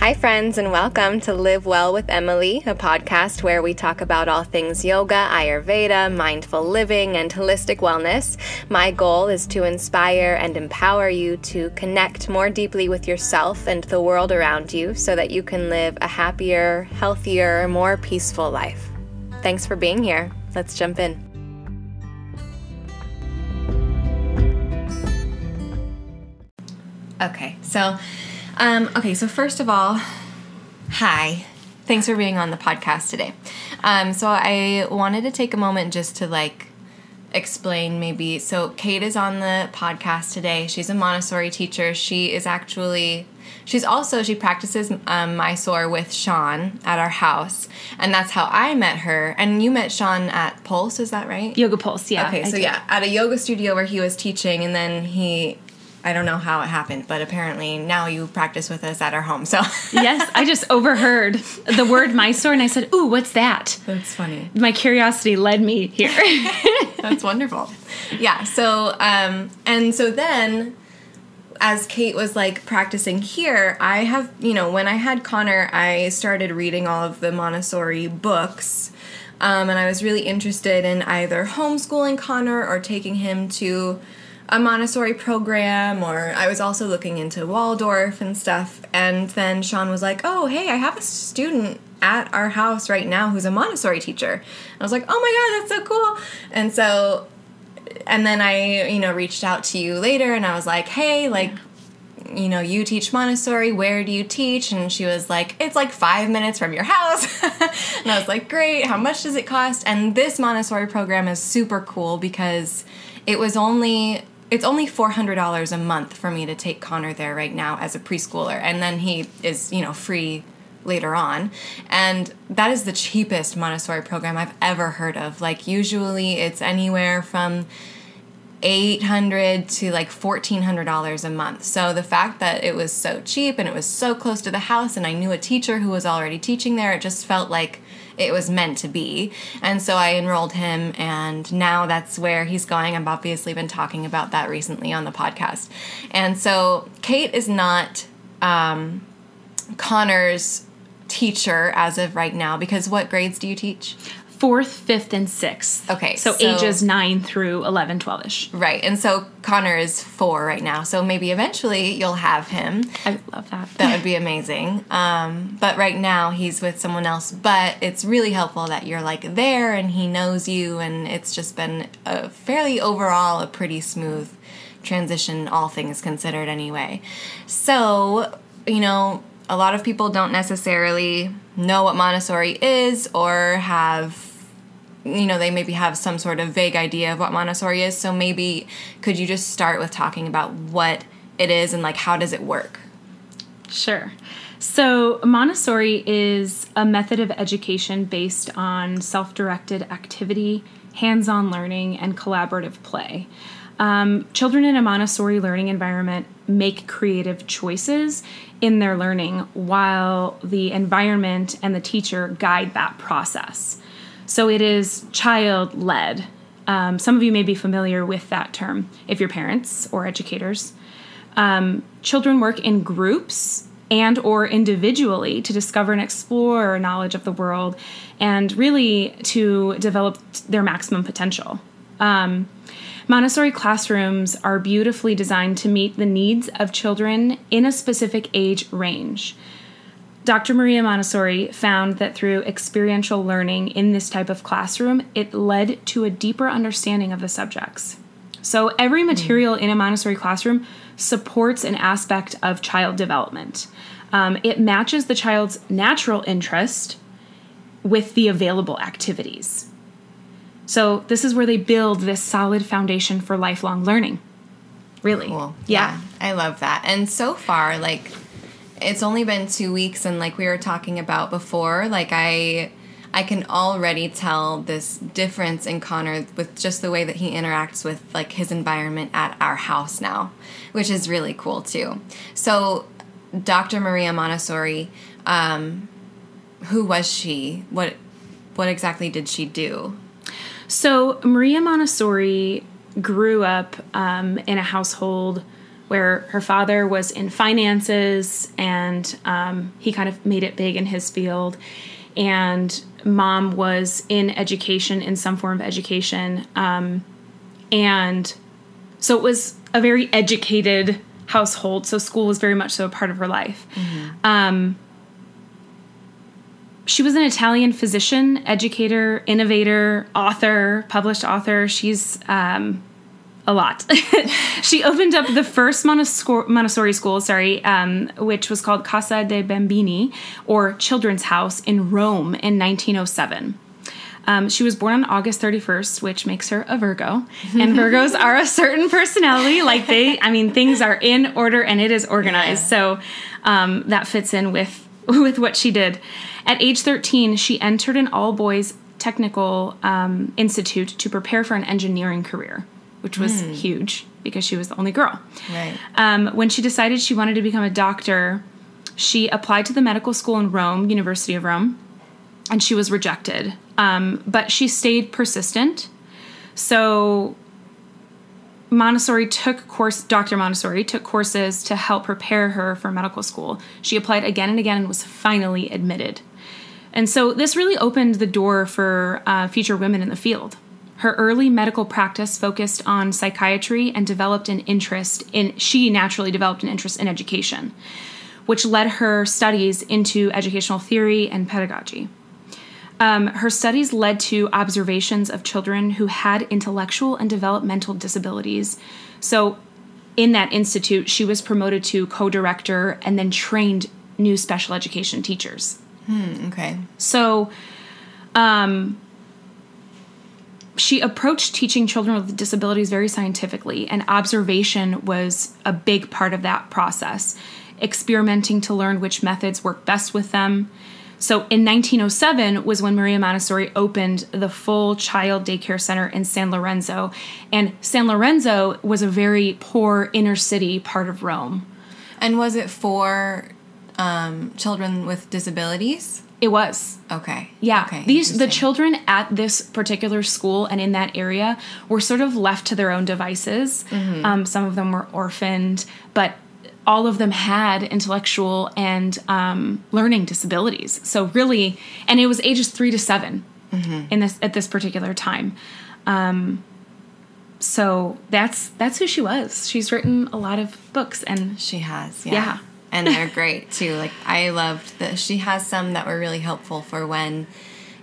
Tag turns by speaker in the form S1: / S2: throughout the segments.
S1: Hi, friends, and welcome to Live Well with Emily, a podcast where we talk about all things yoga, Ayurveda, mindful living, and holistic wellness. My goal is to inspire and empower you to connect more deeply with yourself and the world around you so that you can live a happier, healthier, more peaceful life. Thanks for being here. Let's jump in. Okay, so um, okay, so first of all, hi. Thanks for being on the podcast today. Um, so I wanted to take a moment just to like explain maybe. So Kate is on the podcast today. She's a Montessori teacher. She is actually she's also she practices um, Mysore with Sean at our house, and that's how I met her. And you met Sean at Pulse, is that right?
S2: Yoga Pulse, yeah.
S1: Okay, so yeah, at a yoga studio where he was teaching, and then he I don't know how it happened, but apparently now you practice with us at our home. So
S2: yes, I just overheard the word Mysore, and I said, "Ooh, what's that?"
S1: That's funny.
S2: My curiosity led me here.
S1: That's wonderful. Yeah. So um, and so then, as Kate was like practicing here, I have you know when I had Connor, I started reading all of the Montessori books. Um, and I was really interested in either homeschooling Connor or taking him to a Montessori program, or I was also looking into Waldorf and stuff. And then Sean was like, Oh, hey, I have a student at our house right now who's a Montessori teacher. And I was like, Oh my God, that's so cool. And so, and then I, you know, reached out to you later and I was like, Hey, like, you know, you teach Montessori. Where do you teach? And she was like, it's like five minutes from your house. and I was like, great. How much does it cost? And this Montessori program is super cool because it was only it's only $400 a month for me to take Connor there right now as a preschooler and then he is, you know, free later on. And that is the cheapest Montessori program I've ever heard of. Like usually it's anywhere from 800 to like $1400 a month. So the fact that it was so cheap and it was so close to the house and I knew a teacher who was already teaching there, it just felt like it was meant to be. And so I enrolled him, and now that's where he's going. I've obviously been talking about that recently on the podcast. And so Kate is not um, Connor's teacher as of right now because what grades do you teach?
S2: Fourth, fifth, and sixth.
S1: Okay.
S2: So, so, ages 9 through 11, 12 ish.
S1: Right. And so Connor is four right now. So maybe eventually you'll have him.
S2: I love that.
S1: That would be amazing. Um, but right now he's with someone else. But it's really helpful that you're like there and he knows you. And it's just been a fairly overall a pretty smooth transition, all things considered, anyway. So, you know, a lot of people don't necessarily know what Montessori is or have you know they maybe have some sort of vague idea of what montessori is. So maybe could you just start with talking about what it is and like how does it work?
S2: Sure. So montessori is a method of education based on self-directed activity hands-on learning and collaborative play. Um, children in a montessori learning environment make creative choices in their learning while the environment and the teacher guide that process so it is child led. Um, some of you may be familiar with that term if you're parents or educators. Um, children work in groups and or individually to discover and explore knowledge of the world and really to develop their maximum potential um, montessori classrooms are beautifully designed to meet the needs of children in a specific age range Dr. Maria Montessori found that through experiential learning in this type of classroom, it led to a deeper understanding of the subjects. So, every material in a Montessori classroom supports an aspect of child development. Um, it matches the child's natural interest with the available activities. So, this is where they build this solid foundation for lifelong learning. Really.
S1: Cool. Yeah. yeah. I love that. And so far, like, it's only been two weeks and like we were talking about before like i i can already tell this difference in connor with just the way that he interacts with like his environment at our house now which is really cool too. So dr maria montessori um, who was she? What what exactly did she do?
S2: So maria montessori grew up um, in a household where her father was in finances and um, he kind of made it big in his field. And mom was in education, in some form of education. Um, and so it was a very educated household. So school was very much so a part of her life. Um, she was an Italian physician, educator, innovator, author, published author. She's um, a lot. she opened up the first Montessori, Montessori school, sorry, um, which was called Casa dei Bambini, or Children's House, in Rome in 1907. Um, she was born on August 31st, which makes her a Virgo. And Virgos are a certain personality. Like they, I mean, things are in order and it is organized. So um, that fits in with with what she did. At age 13, she entered an all boys technical um, institute to prepare for an engineering career, which was huge because she was the only girl.
S1: Right.
S2: Um, when she decided she wanted to become a doctor, she applied to the medical school in Rome, University of Rome, and she was rejected. Um, but she stayed persistent. So Montessori took course Dr. Montessori took courses to help prepare her for medical school. She applied again and again and was finally admitted. And so this really opened the door for uh, future women in the field. Her early medical practice focused on psychiatry and developed an interest in, she naturally developed an interest in education, which led her studies into educational theory and pedagogy. Um, her studies led to observations of children who had intellectual and developmental disabilities. So, in that institute, she was promoted to co director and then trained new special education teachers.
S1: Okay.
S2: So, um, she approached teaching children with disabilities very scientifically, and observation was a big part of that process, experimenting to learn which methods work best with them. So, in 1907 was when Maria Montessori opened the full child daycare center in San Lorenzo, and San Lorenzo was a very poor inner city part of Rome.
S1: And was it for um, children with disabilities?
S2: It was.
S1: Okay.
S2: Yeah,
S1: Okay.
S2: these the children at this particular school and in that area were sort of left to their own devices.
S1: Mm-hmm.
S2: Um, some of them were orphaned, but all of them had intellectual and um, learning disabilities. So really, and it was ages three to 7
S1: Mm-hmm.
S2: in this at this particular time. Um, so that's that's who she was. She's written a lot of books and
S1: She has, yeah.
S2: Yeah.
S1: And they're great too. Like I loved that she has some that were really helpful for when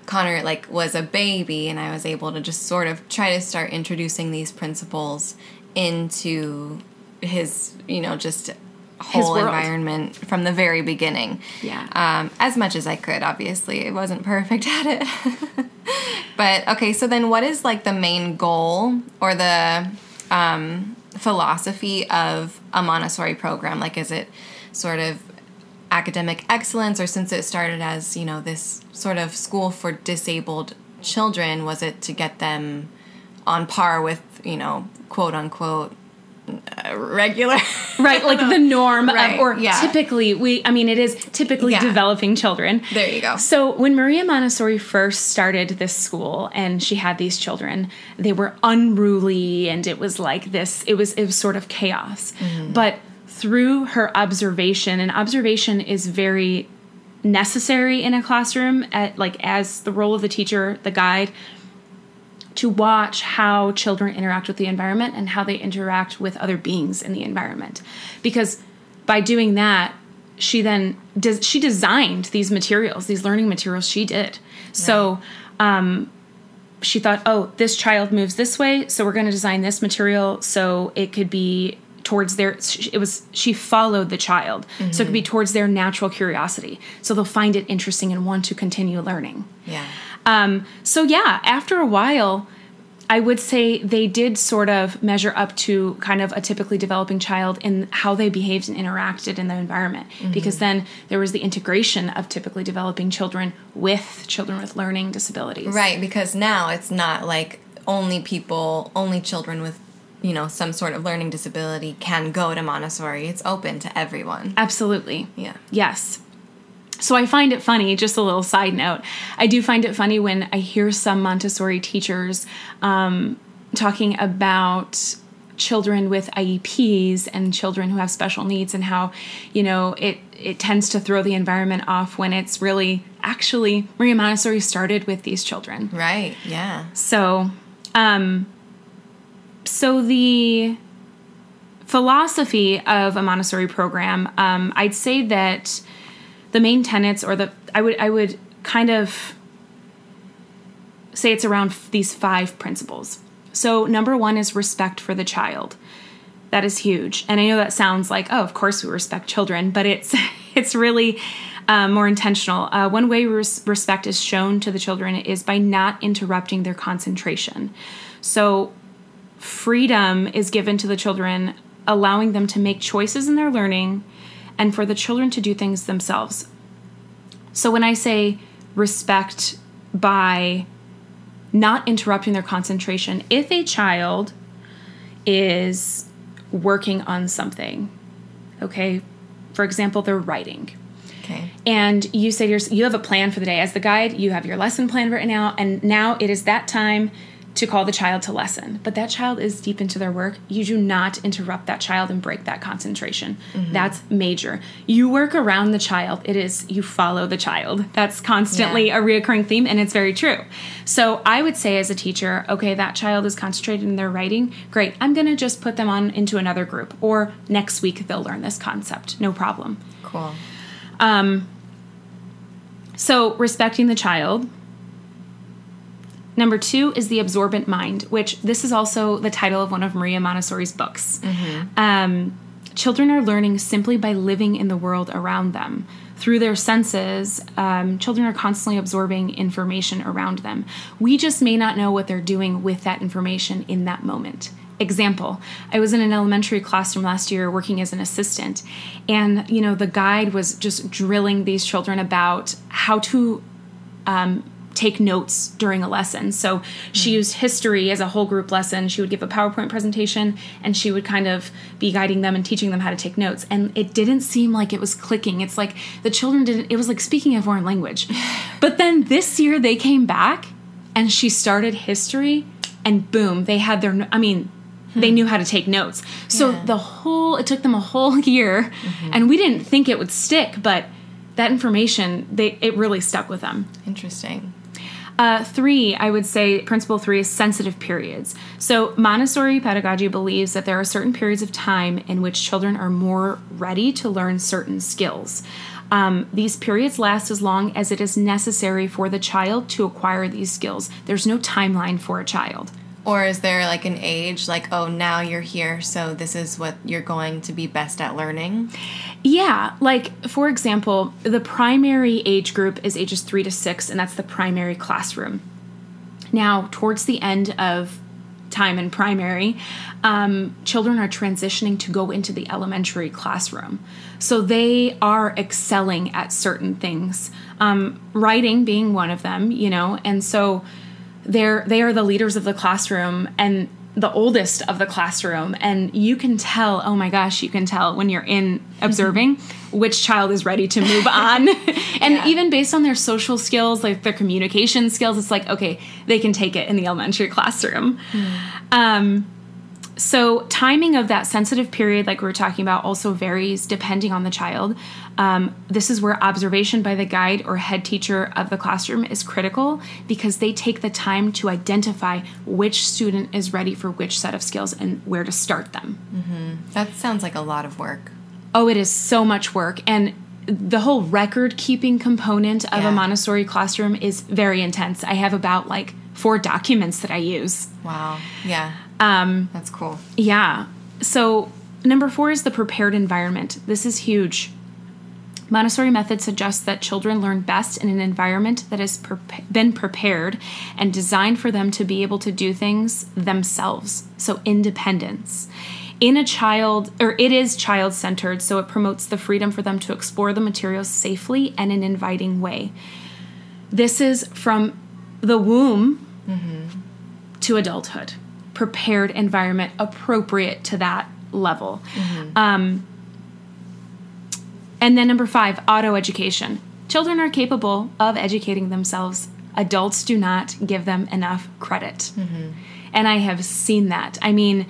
S1: Connor like was a baby and I was able to just sort of try to start introducing these principles into his, you know, just whole environment from the very beginning.
S2: Yeah.
S1: Um, as much as I could, obviously. I wasn't perfect at it. but okay, so then what is like the main goal or the um, philosophy of a Montessori program? Like, is it sort of academic excellence, or since it started as, you know, this sort of school for disabled children, was it to get them on par with, you know, quote unquote, uh, regular?
S2: right like the norm
S1: Right,
S2: of, or
S1: yeah.
S2: typically we i mean it is typically
S1: Yeah.
S2: developing children
S1: There you go.
S2: so when maria montessori first started this school and she had these children they were unruly and it was like this it was it was sort of chaos
S1: Mm-hmm.
S2: but through her observation and observation is very necessary in a classroom at like as the role of the teacher the guide to watch how children interact with the environment and how they interact with other beings in the environment. Because by doing that she then does she designed these materials these learning materials she did. So um, she thought oh this child moves this way so we're going to design this material so it could be towards their it was she followed the child so it could be towards their natural curiosity so they'll find it interesting and want to continue learning
S1: yeah.
S2: um, so yeah, after a while, I would say they did sort of measure up to kind of a typically developing child in how they behaved and interacted in the environment. Because then there was the integration of typically developing children with children with learning disabilities.
S1: Right, because now it's not like only people, only children with, you know, some sort of learning disability can go to Montessori. It's open to everyone.
S2: Absolutely.
S1: Yeah.
S2: Yes. So I find it funny, just a little side note. I do find it funny when I hear some Montessori teachers um, talking about children with IEPs and children who have special needs and how, you know, it it tends to throw the environment off when it's really actually Maria Montessori started with these children.
S1: Right. Yeah.
S2: So, um so the philosophy of a Montessori program, um, I'd say that the main tenets or the I would I would kind of say it's around f- these five principles. So, number one is respect for the child. That is huge. And I know that sounds like, oh, of course we respect children, but it's it's really uh, more intentional. Uh, one way res- respect is shown to the children is by not interrupting their concentration. So, freedom is given to the children, allowing them to make choices in their learning and for the children to do things themselves. So, when I say respect by not interrupting their concentration. If a child is working on something, okay, for example, they're writing.
S1: Okay.
S2: And you say to yourself, you have a plan for the day. As the guide, you have your lesson plan written out, and now it is that time to call the child to lesson. But that child is deep into their work. You do not interrupt that child and break that concentration. Mm-hmm. That's major. You work around the child. It is you follow the child. That's constantly yeah. a reoccurring theme, and it's very true. So I would say as a teacher, okay, that child is concentrated in their writing. Great. I'm gonna just put them on into another group, or next week they'll learn this concept. No problem.
S1: Cool.
S2: Um, so respecting the child Number two is The Absorbent Mind, which this is also the title of one of Maria Montessori's books. Mm-hmm. Um, children are learning simply by living in the world around them. Through their senses, um, children are constantly absorbing information around them. We just may not know what they're doing with that information in that moment. Example, I was in an elementary classroom last year working as an assistant, and you know, the guide was just drilling these children about how to um, take notes during a lesson. So she hmm. used history as a whole group lesson. She would give a PowerPoint presentation and she would kind of be guiding them and teaching them how to take notes. And it didn't seem like it was clicking. It's like the children didn't, it was like speaking a foreign language. But then this year they came back and she started history and boom, they had their, I mean, they hmm. knew how to take notes. So yeah. the whole, it took them a whole year mm-hmm. and we didn't think it would stick, but that information, they, it really stuck with them.
S1: Interesting.
S2: Uh, three, I would say principle three is sensitive periods. So, Montessori pedagogy believes that there are certain periods of time in which children are more ready to learn certain skills. Um, these periods last as long as it is necessary for the child to acquire these skills. There's no timeline for a child.
S1: Or is there like an age, like, oh, now you're here, so this is what you're going to be best at learning?
S2: Yeah. Like, for example, the primary age group is ages three to six, and that's the primary classroom. Now, towards the end of time in primary, um, children are transitioning to go into the elementary classroom. So they are excelling at certain things, um, writing being one of them, you know, and so they're they are the leaders of the classroom and the oldest of the classroom. And you can tell oh my gosh you can tell when you're in observing which child is ready to move on. And yeah. even based on their social skills like their communication skills it's like okay they can take it in the elementary classroom. Mm. um, so timing of that sensitive period like we were talking about also varies depending on the child um, this is where observation by the guide or head teacher of the classroom is critical because they take the time to identify which student is ready for which set of skills and where to start them.
S1: Mm-hmm. That sounds like a lot of work.
S2: Oh, it is so much work. And the whole record keeping component of yeah. a Montessori classroom is very intense. I have about like four documents that I use.
S1: Wow. Yeah.
S2: Um,
S1: That's cool.
S2: Yeah. So, number four is the prepared environment. This is huge. Montessori method suggests that children learn best in an environment that has pre- been prepared and designed for them to be able to do things themselves. So, independence. In a child, or it is child centered, so it promotes the freedom for them to explore the materials safely and in an inviting way. This is from the womb mm-hmm. to adulthood, prepared environment appropriate to that level. Mm-hmm. Um, and then number five, auto education. Children are capable of educating themselves. Adults do not give them enough credit. Mm-hmm. And I have seen that. I mean,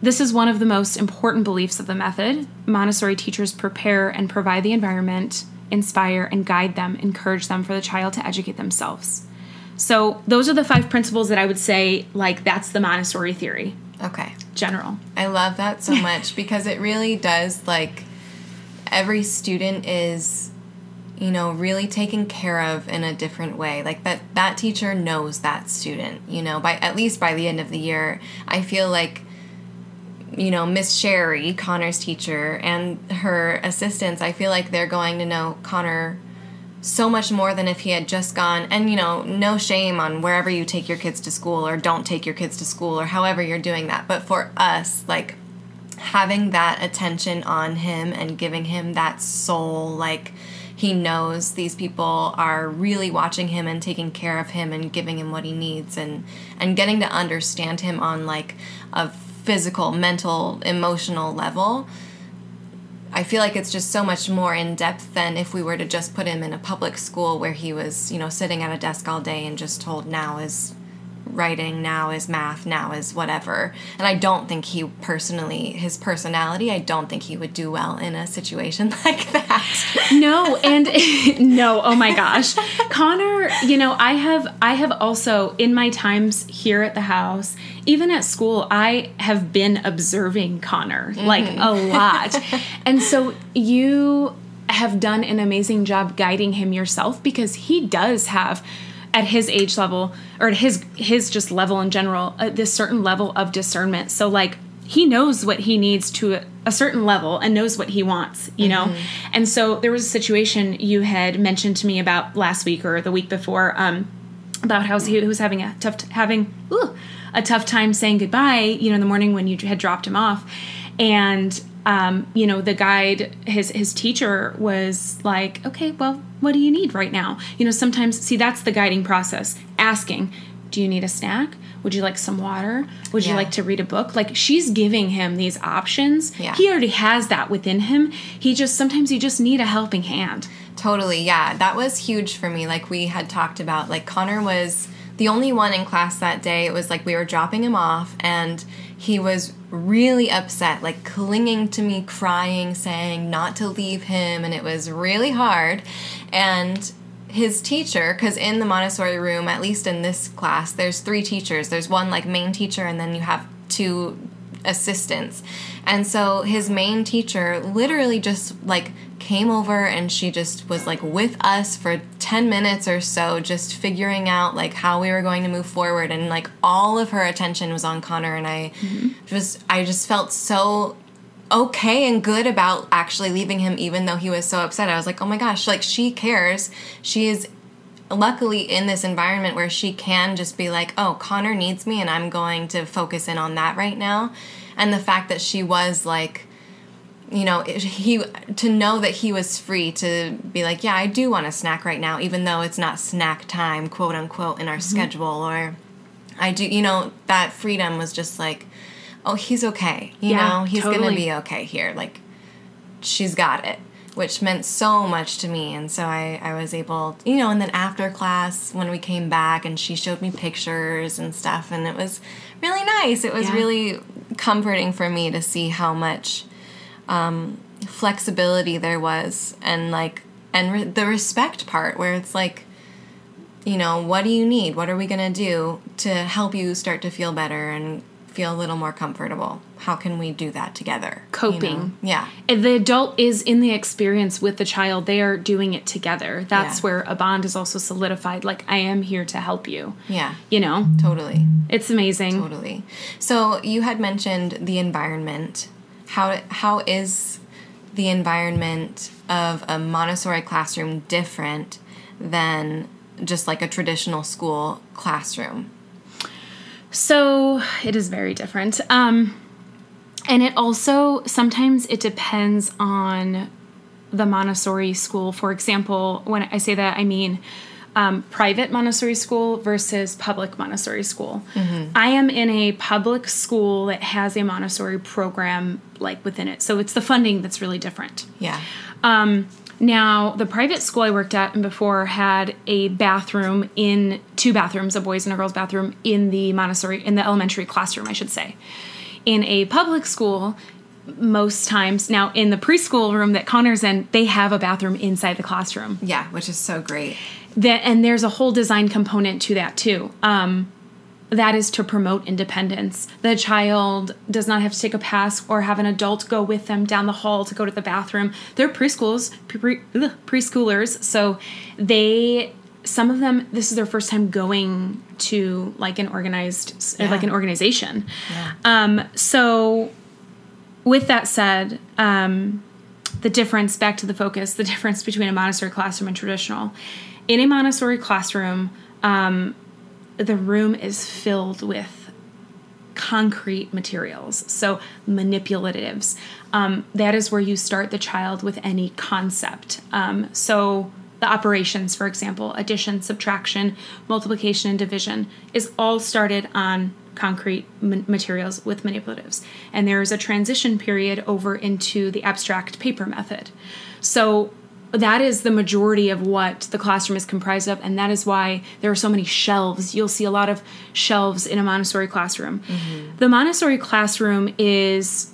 S2: this is one of the most important beliefs of the method. Montessori teachers prepare and provide the environment, inspire and guide them, encourage them for the child to educate themselves. So, those are the five principles that I would say, like, that's the Montessori theory.
S1: Okay.
S2: General.
S1: I love that so much because it really does, like, every student is you know really taken care of in a different way. Like that that teacher knows that student you know by at least by the end of the year. I feel like you know miss sherry connor's teacher and her assistants i feel like they're going to know connor so much more than if he had just gone. And you know no shame on wherever you take your kids to school or don't take your kids to school or however you're doing that. But for us like having that attention on him and giving him that soul like he knows these people are really watching him and taking care of him and giving him what he needs and and getting to understand him on like a physical mental emotional level. I feel like it's just so much more in depth than if we were to just put him in a public school where he was, you know, sitting at a desk all day and just told now is writing now is math now is whatever. And i don't think he personally his personality i don't think he would do well in a situation like that.
S2: No and no oh my gosh. Connor you know i have i have also in my times here at the house even at school i have been observing connor mm-hmm. like a lot. And so you have done an amazing job guiding him yourself because he does have at his age level or at his his just level in general uh, this certain level of discernment. So like he knows what he needs to a, a certain level and knows what he wants you mm-hmm. know and so there was a situation you had mentioned to me about last week or the week before um, about how he was having a tough t- having ooh, a tough time saying goodbye you know in the morning when you had dropped him off. And um, you know the guide his his teacher was like okay well what do you need right now? You know sometimes see that's the guiding process asking do you need a snack? Would you like some water? Would yeah. you like to read a book? Like she's giving him these options. Yeah. he already has that within him. He just sometimes you just need a helping hand.
S1: Totally yeah. That was huge for me. Like we had talked about like connor was the only one in class that day it was like we were dropping him off and he was really upset, like clinging to me, crying, saying not to leave him, and it was really hard. And his teacher, because in the Montessori room, at least in this class, there's three teachers. There's one like main teacher, and then you have two assistants. And so his main teacher literally just like came over and she just was like with us for 10 minutes or so just figuring out like how we were going to move forward and like all of her attention was on Connor and I mm-hmm. just I just felt so okay and good about actually leaving him even though he was so upset. I was like, "Oh my gosh, like she cares. She is luckily in this environment where she can just be like, "Oh, Connor needs me and I'm going to focus in on that right now." And the fact that she was like you know he to know that he was free to be like yeah i do want a snack right now even though it's not snack time quote unquote in our mm-hmm. schedule or i do you know that freedom was just like oh he's okay you yeah, know he's totally. gonna be okay here like she's got it which meant so much to me and so I, I was able you know and then after class when we came back and she showed me pictures and stuff and it was really nice it was yeah. really comforting for me to see how much um, flexibility there was and like and re- the respect part where it's like you know what do you need? What are we going to do to help you start to feel better and feel a little more comfortable? How can we do that together?
S2: Coping. you
S1: know? yeah.
S2: The adult is in the experience with the child. They are doing it together. That's yeah. where a bond is also solidified. Like i am here to help you.
S1: Yeah.
S2: You know?
S1: Totally.
S2: It's amazing.
S1: Totally. So you had mentioned the environment how how is the environment of a Montessori classroom different than just like a traditional school classroom?
S2: So it is very different. Um, and it also sometimes it depends on the Montessori school. For example, when I say that, I mean um, private Montessori school versus public Montessori school. Mm-hmm. I am in a public school that has a Montessori program like within it, so it's the funding that's really different.
S1: Yeah.
S2: Um, now, the private school I worked at and before had a bathroom in two bathrooms, a boys and a girls bathroom in the Montessori in the elementary classroom, I should say. in a public school, most times now in the preschool room that Connor's in, they have a bathroom inside the classroom.
S1: Yeah, which is so great.
S2: That and there's a whole design component to that too. Um, that is to promote independence. The child does not have to take a pass or have an adult go with them down the hall to go to the bathroom. They're preschools, pre- ugh, preschoolers, so they some of them this is their first time going to like an organized
S1: Yeah.
S2: like an organization.
S1: Yeah.
S2: Um, so, with that said, um, the difference, back to the focus, the difference between a Montessori classroom and traditional. In a Montessori classroom, um, the room is filled with concrete materials, so manipulatives. Um, that is where you start the child with any concept. Um, so, the operations, for example, addition, subtraction, multiplication, and division, is all started on concrete ma- materials with manipulatives. And there is a transition period over into the abstract paper method. So, that is the majority of what the classroom is comprised of, and that is why there are so many shelves. You'll see a lot of shelves in a Montessori classroom. The Montessori classroom is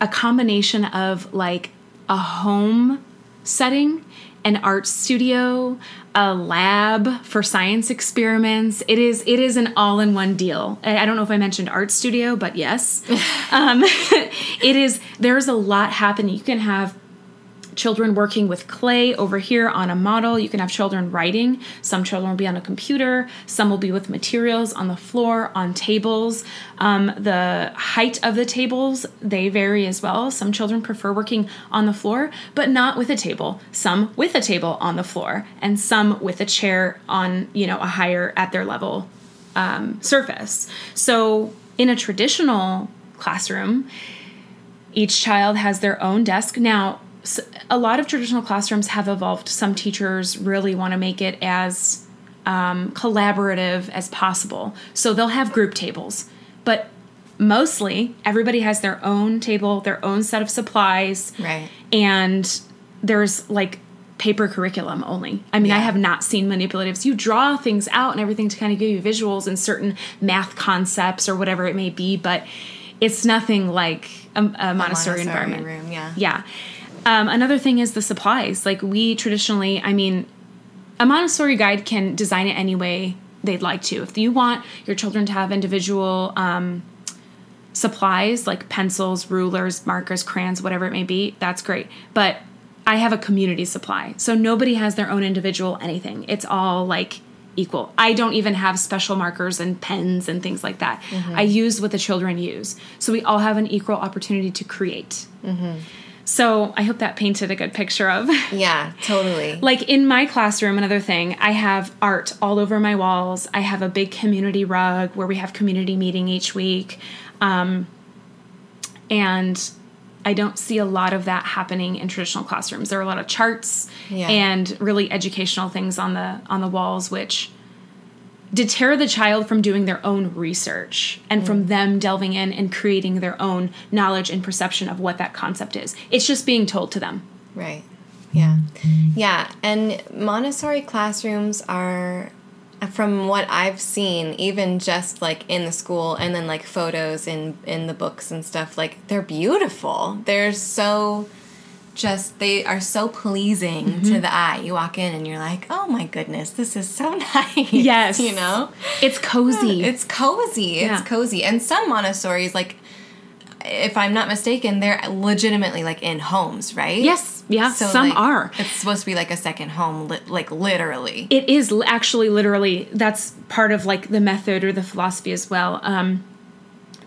S2: a combination of like a home setting, an art studio, a lab for science experiments. It is it is an all-in-one deal. I I don't know if I mentioned art studio, but yes. um, it is there's a lot happening. You can have children working with clay over here on a model. You can have children writing. Some children will be on a computer. Some will be with materials on the floor, on tables. Um, the height of the tables, they vary as well. Some children prefer working on the floor, but not with a table. Some with a table on the floor, and some with a chair on, you know, a higher at their level um, surface. So in a traditional classroom, each child has their own desk. Now, a lot of traditional classrooms have evolved. Some teachers really want to make it as um, collaborative as possible. So they'll have group tables, but mostly everybody has their own table, their own set of supplies,
S1: Right.
S2: and there's like paper curriculum only. I mean, I have not seen manipulatives. You draw things out and everything to kind of give you visuals and certain math concepts or whatever it may be, but it's nothing like a, a Montessori, environment.
S1: room. Yeah.
S2: Yeah. Um, another thing is the supplies. Like we traditionally, I mean, a Montessori guide can design it any way they'd like to. If you want your children to have individual um, supplies like pencils, rulers, markers, crayons, whatever it may be, that's great. But I have a community supply. So nobody has their own individual anything. It's all like equal. I don't even have special markers and pens and things like that. I use what the children use. So we all have an equal opportunity to create. So I hope that painted a good picture of.
S1: Yeah. Totally.
S2: like in my classroom another thing i have art all over my walls i have a big community rug where we have community meeting each week um, and i don't see a lot of that happening in traditional classrooms there are a lot of charts
S1: Yeah.
S2: and really educational things on the on the walls which deter the child from doing their own research and from mm. them delving in and creating their own knowledge and perception of what that concept is it's just being told to them
S1: Right. Yeah. Yeah. And Montessori classrooms are, from what I've seen, even just like in the school and then like photos in, in the books and stuff, like they're beautiful. They're so just, they are so pleasing
S2: Mm-hmm.
S1: to the eye. You walk in and you're like, oh my goodness, this is so nice.
S2: Yes.
S1: You know?
S2: it's cozy
S1: It's cozy.
S2: Yeah.
S1: It's cozy. And some Montessoris, like, if I'm not mistaken, they're legitimately like in homes, right?
S2: Yes. Yeah, So some
S1: like,
S2: are.
S1: It's supposed to be like a second home, li- like literally.
S2: It is l- actually literally that's part of like the method or the philosophy as well. Um,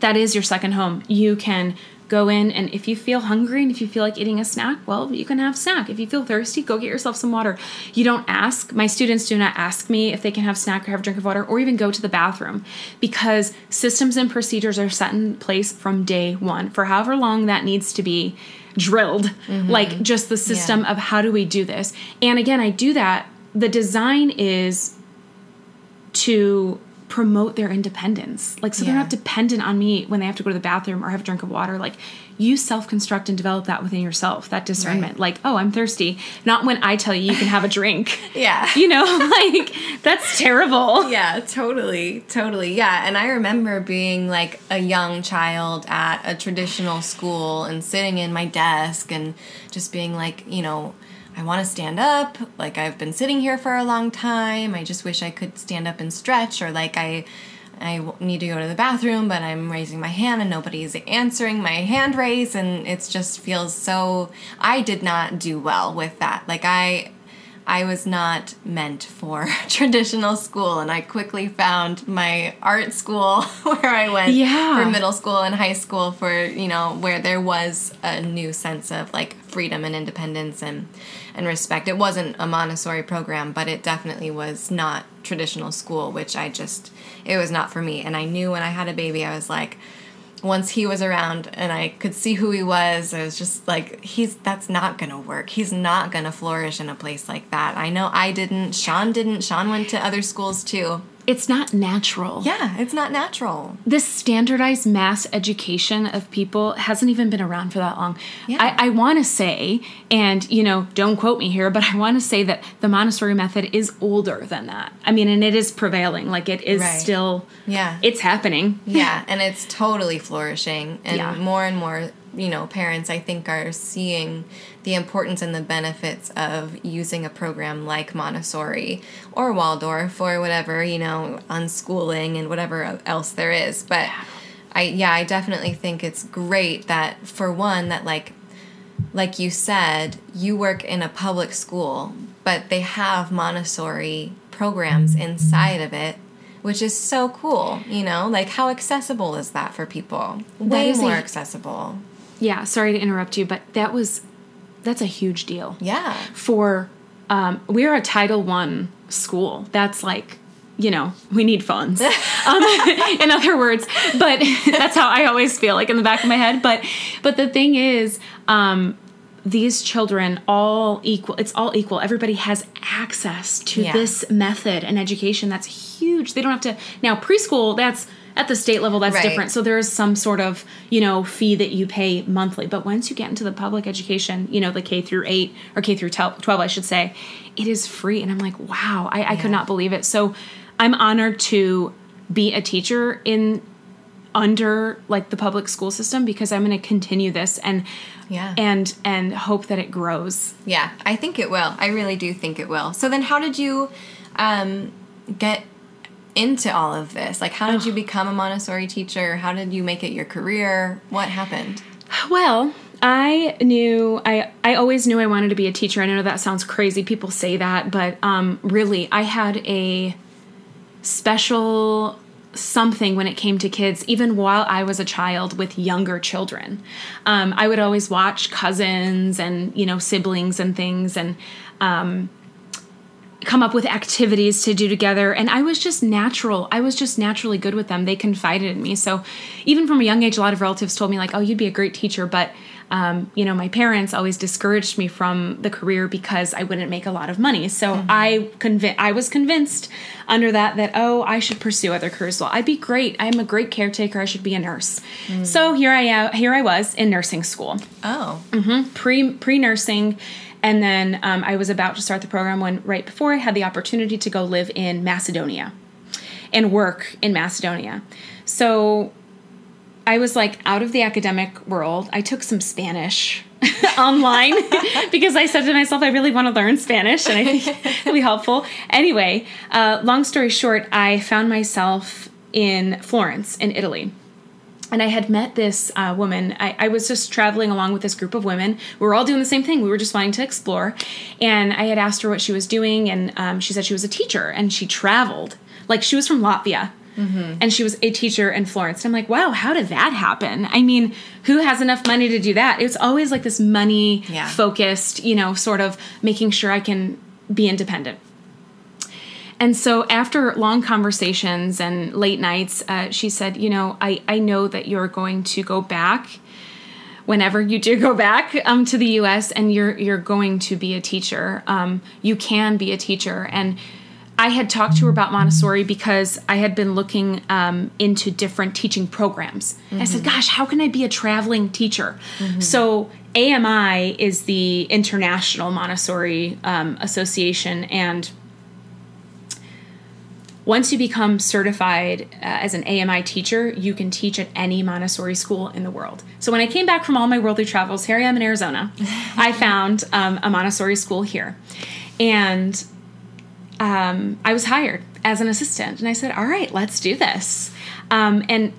S2: that is your second home. You can go in and if you feel hungry and if you feel like eating a snack, well, you can have snack. If you feel thirsty, go get yourself some water. You don't ask. My students do not ask me if they can have snack or have a drink of water or even go to the bathroom because systems and procedures are set in place from day one for however long that needs to be drilled. Mm-hmm. Like just the system
S1: Yeah.
S2: of how do we do this. And again, I do that. The design is to promote their independence. Like, so they're not dependent on me when they have to go to the bathroom or have a drink of water. Like, you self construct and develop that within yourself, that discernment.
S1: Right.
S2: Like, oh, I'm thirsty. Not when I tell you you can have a drink.
S1: Yeah.
S2: You know, like, that's terrible.
S1: Yeah, totally, totally. Yeah, and I remember being like a young child at a traditional school and sitting in my desk and just being like, you know, I want to stand up. Like I've been sitting here for a long time. I just wish I could stand up and stretch or like I. I need to go to the bathroom, but I'm raising my hand and nobody's answering my hand raise and it just feels so I did not do well with that. Like I I was not meant for traditional school, and I quickly found my art school where I went
S2: Yeah.
S1: for middle school and high school for you know where there was a new sense of like freedom and independence and and respect. It wasn't a Montessori program, but it definitely was not traditional school, which I just it was not for me. And I knew when I had a baby, I was like once he was around and I could see who he was, I was just like, he's that's not gonna work. He's not gonna flourish in a place like that. I know I didn't. Sean didn't. Sean went to other schools too.
S2: It's not natural.
S1: Yeah, it's not natural.
S2: this standardized mass education of people hasn't even been around for that long.
S1: Yeah.
S2: I, I want to say, and you know, don't quote me here, but I want to say that the Montessori method is older than that. I mean, and it is prevailing. Like it is
S1: Right.
S2: still,
S1: Yeah.
S2: it's happening.
S1: yeah, and it's totally flourishing. And
S2: Yeah.
S1: more and more, you know, parents I think are seeing the importance and the benefits of using a program like Montessori or Waldorf or whatever, you know, unschooling and whatever else there is. But I yeah, I definitely think it's great that for one that like like you said, you work in a public school, but they have Montessori programs inside of it, which is so cool. You know, like how accessible is that for people? Way more accessible.
S2: Yeah, sorry to interrupt you, but that was, that's a huge deal.
S1: Yeah.
S2: For, um, we're a Title One school. That's like, you know, we need funds. um, in other words, but that's how I always feel, like in the back of my head. But, but the thing is, um, these children all equal it's all equal everybody has access to
S1: Yeah.
S2: this method and education that's huge they don't have to now preschool that's at the state level that's
S1: Right.
S2: different so there is some sort of you know fee that you pay monthly but once you get into the public education you know the k through 8 or k through 12 i should say it is free and i'm like wow i, I could not believe it so i'm honored to be a teacher in under like the public school system because i'm going to continue this and
S1: Yeah.
S2: and and hope that it grows
S1: Yeah, I think it will. I really do think it will. So then, how did you um, get into all of this? Like, how did you become a Montessori teacher? How did you make it your career? What happened?
S2: Well, I knew I I always knew I wanted to be a teacher. I know that sounds crazy. People say that, but um, really, I had a special something when it came to kids, even while I was a child with younger children. Um, I would always watch cousins and you know siblings and things, and um, come up with activities to do together. And i was just natural. I was just naturally good with them. They confided in me. So even from a young age a lot of relatives told me like oh you'd be a great teacher. But um, you know my parents always discouraged me from the career because i wouldn't make a lot of money. So mm-hmm. i convi- i was convinced under that that oh i should pursue other careers well. I'd be great. I'm a great caretaker. I should be a nurse. Mm. So here i am here i was in nursing school.
S1: Oh, mm-hmm.
S2: pre pre nursing, and then um, I was about to start the program when right before I had the opportunity to go live in Macedonia and work in Macedonia. So I was like out of the academic world. I took some Spanish online because I said to myself, I really want to learn Spanish and I think it'll be helpful. Anyway, uh, long story short, I found myself in Florence, in Italy and I had met this uh, woman. I, I was just traveling along with this group of women. We were all doing the same thing. We were just wanting to explore. And I had asked her what she was doing, and um, she said she was a teacher and she traveled. Like she was from Latvia. And she was a teacher in Florence. And I'm like, wow, how did that happen? I mean, who has enough money to do that? It's always like this money
S1: Yeah.
S2: focused, you know, sort of making sure I can be independent. And so after long conversations and late nights, uh, she said, You know, I, I know that you're going to go back whenever you do go back um, to the US and you're, you're going to be a teacher. Um, you can be a teacher. And I had talked to her about Montessori because I had been looking um, into different teaching programs. Mm-hmm. I said, Gosh, how can I be a traveling teacher? Mm-hmm. So, AMI is the International Montessori um, Association, and once you become certified uh, as an AMI teacher, you can teach at any Montessori school in the world. So when I came back from all my worldly travels, here I am in Arizona, I found um, a Montessori school here. And um, I was hired as an assistant. And I said, all right, let's do this. Um, and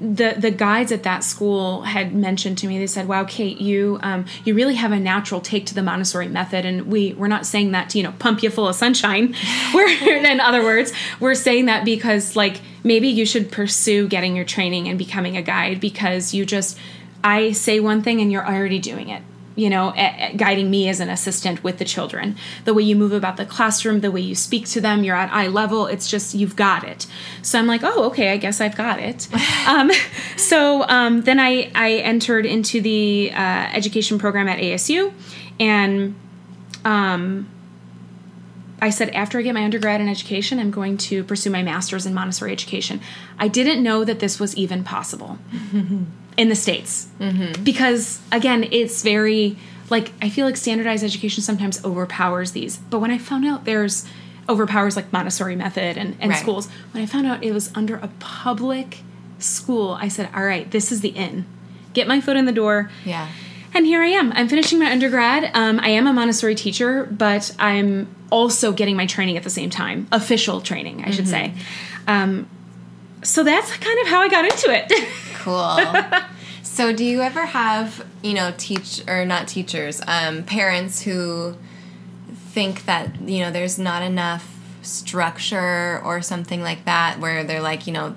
S2: the the guides at that school had mentioned to me they said wow kate you um, you really have a natural take to the montessori method. And we we're not saying that to you know pump you full of sunshine. We're in other words we're saying that because like maybe you should pursue getting your training and becoming a guide because you just i say one thing and you're already doing it you know, guiding me as an assistant with the children. The way you move about the classroom, the way you speak to them, you're at eye level. It's just you've got it. So I'm like, oh, okay, I guess I've got it. um, so um, then I I entered into the uh, education program at ASU, and um, I said, after I get my undergrad in education, I'm going to pursue my master's in Montessori education. I didn't know that this was even possible. in the states. Mm-hmm. because again it's very like i feel like standardized education sometimes overpowers these. But when i found out there's overpowers like montessori method and, and right. schools when i found out it was under a public school i said all right this is the in. Get my foot in the door.
S1: Yeah.
S2: And here i am. I'm finishing my undergrad. Um, i am a montessori teacher but i'm also getting my training at the same time. Official training i mm-hmm. should say. Um, so that's kind of how i got into it
S1: Cool. so, do you ever have, you know, teach or not teachers, um, parents who think that, you know, there's not enough structure or something like that where they're like, you know,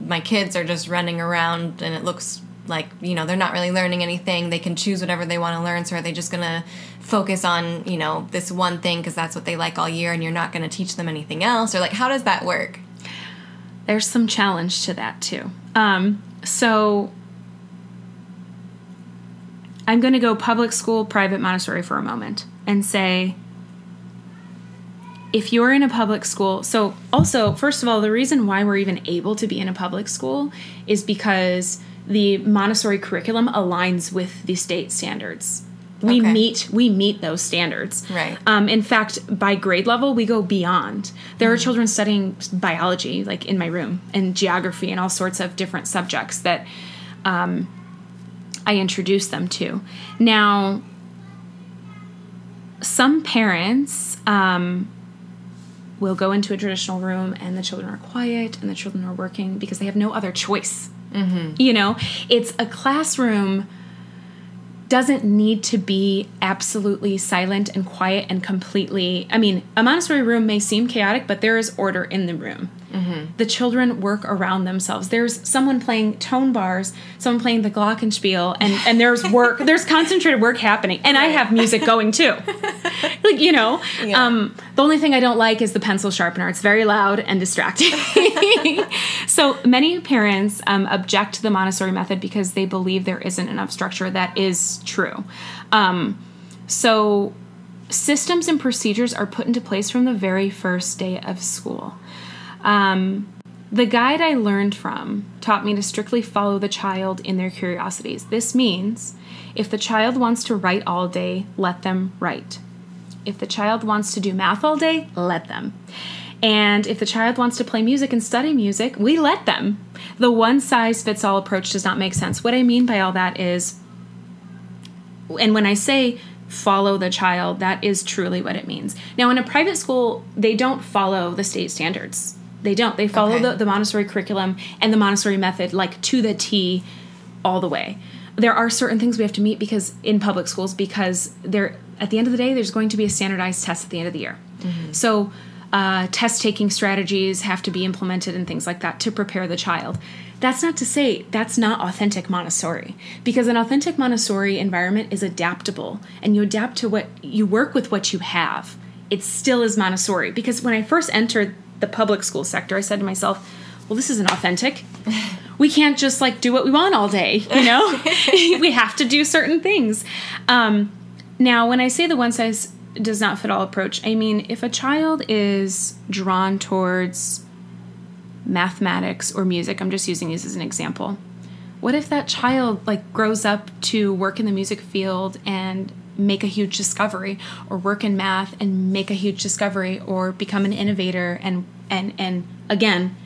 S1: my kids are just running around and it looks like, you know, they're not really learning anything. They can choose whatever they want to learn. So, are they just going to focus on, you know, this one thing because that's what they like all year and you're not going to teach them anything else? Or, like, how does that work?
S2: There's some challenge to that too. Um, so I'm going to go public school, private Montessori for a moment and say if you're in a public school, so also, first of all, the reason why we're even able to be in a public school is because the Montessori curriculum aligns with the state standards we okay. meet we meet those standards
S1: right
S2: um, in fact by grade level we go beyond there mm. are children studying biology like in my room and geography and all sorts of different subjects that um, i introduce them to now some parents um, will go into a traditional room and the children are quiet and the children are working because they have no other choice mm-hmm. you know it's a classroom doesn't need to be absolutely silent and quiet and completely. I mean, a Montessori room may seem chaotic, but there is order in the room. Mm-hmm. The children work around themselves. There's someone playing tone bars, someone playing the glockenspiel, and and there's work. there's concentrated work happening, and right. I have music going too. like you know, yeah. um, the only thing I don't like is the pencil sharpener. It's very loud and distracting. so many parents um, object to the Montessori method because they believe there isn't enough structure. That is true. Um, so systems and procedures are put into place from the very first day of school. Um, the guide I learned from taught me to strictly follow the child in their curiosities. This means if the child wants to write all day, let them write. If the child wants to do math all day, let them. And if the child wants to play music and study music, we let them. The one size fits all approach does not make sense. What I mean by all that is, and when I say follow the child, that is truly what it means. Now, in a private school, they don't follow the state standards they don't. They follow okay. the, the Montessori curriculum and the Montessori method like to the T all the way. There are certain things we have to meet because in public schools because there at the end of the day there's going to be a standardized test at the end of the year. Mm-hmm. So uh, test taking strategies have to be implemented and things like that to prepare the child. That's not to say that's not authentic Montessori because an authentic Montessori environment is adaptable and you adapt to what you work with what you have. It still is Montessori because when I first entered the public school sector, I said to myself, well, this isn't authentic. We can't just like do what we want all day, you know? we have to do certain things. Um, now, when I say the one size does not fit all approach. I mean, if a child is drawn towards mathematics or music, I'm just using these as an example. What if that child like grows up to work in the music field and make a huge discovery or work in math and make a huge discovery or become an innovator and and and again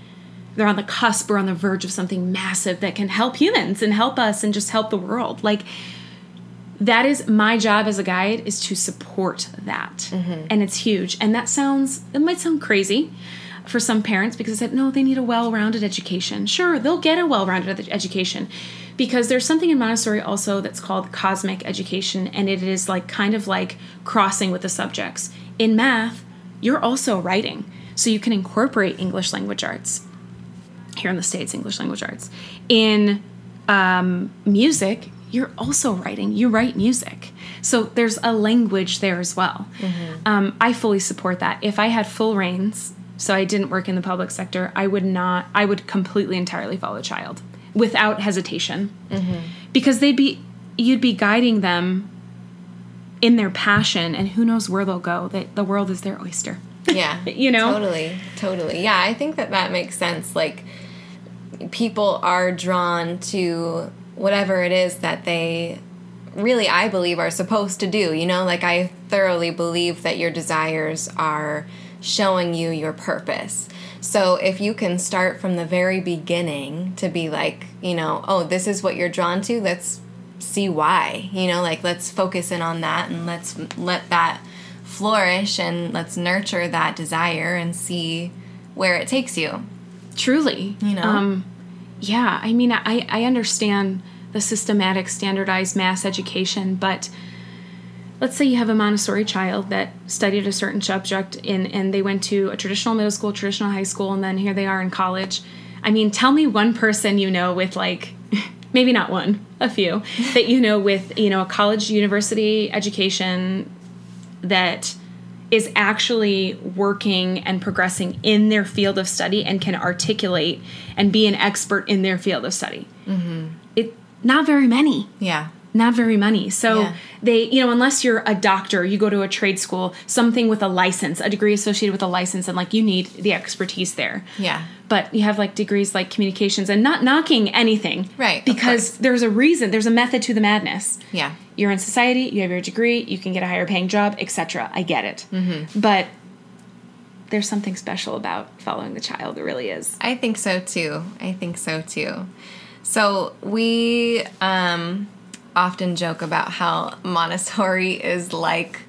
S2: they're on the cusp or on the verge of something massive that can help humans and help us and just help the world. Like that is my job as a guide is to support that. Mm-hmm. and it's huge. And that sounds it might sound crazy for some parents because I said no they need a well-rounded education sure they'll get a well-rounded education because there's something in Montessori also that's called cosmic education, and it is like kind of like crossing with the subjects. In math, you're also writing, so you can incorporate English language arts. Here in the States, English language arts. In um, music, you're also writing. You write music. So there's a language there as well. Mm-hmm. Um, I fully support that. If I had full reins, so I didn't work in the public sector, I would not, I would completely entirely follow a child without hesitation. Mm-hmm. because they'd be you'd be guiding them in their passion and who knows where they'll go that the world is their oyster.
S1: Yeah
S2: you know?
S1: totally totally. Yeah i think that that makes sense. Like people are drawn to whatever it is that they really i believe are supposed to do you know? Like i thoroughly believe that your desires are showing you your purpose so if you can start from the very beginning to be like, you know, oh, this is what you're drawn to, let's see why. You know, like let's focus in on that and let's let that flourish and let's nurture that desire and see where it takes you.
S2: Truly.
S1: You know.
S2: Um yeah, I mean I I understand the systematic standardized mass education, but let's say you have a Montessori child that studied a certain subject in, and they went to a traditional middle school, traditional high school, and then here they are in college. I mean, tell me one person you know with like, maybe not one, a few, that you know with, you know, a college university education that is actually working and progressing in their field of study and can articulate and be an expert in their field of study. Mm-hmm. It not very many.
S1: Yeah
S2: not very many. So yeah. they, you know, unless you're a doctor, you go to a trade school, something with a license, a degree associated with a license, and like you need the expertise there.
S1: Yeah.
S2: But you have like degrees like communications and not knocking anything.
S1: Right.
S2: Because there's a reason, there's a method to the madness.
S1: Yeah.
S2: You're in society, you have your degree, you can get a higher paying job, etc. I get it. Mm-hmm. But there's something special about following the child. It really is.
S1: I think so too. I think so too. So we um often joke about how Montessori is like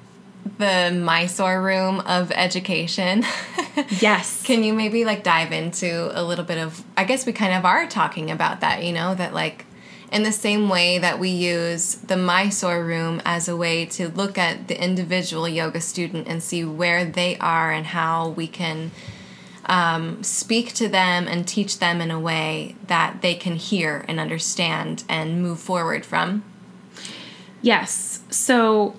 S1: the Mysore room of education.
S2: yes.
S1: Can you maybe like dive into a little bit of I guess we kind of are talking about that, you know, that like in the same way that we use the Mysore room as a way to look at the individual yoga student and see where they are and how we can um, speak to them and teach them in a way that they can hear and understand and move forward from.
S2: Yes. So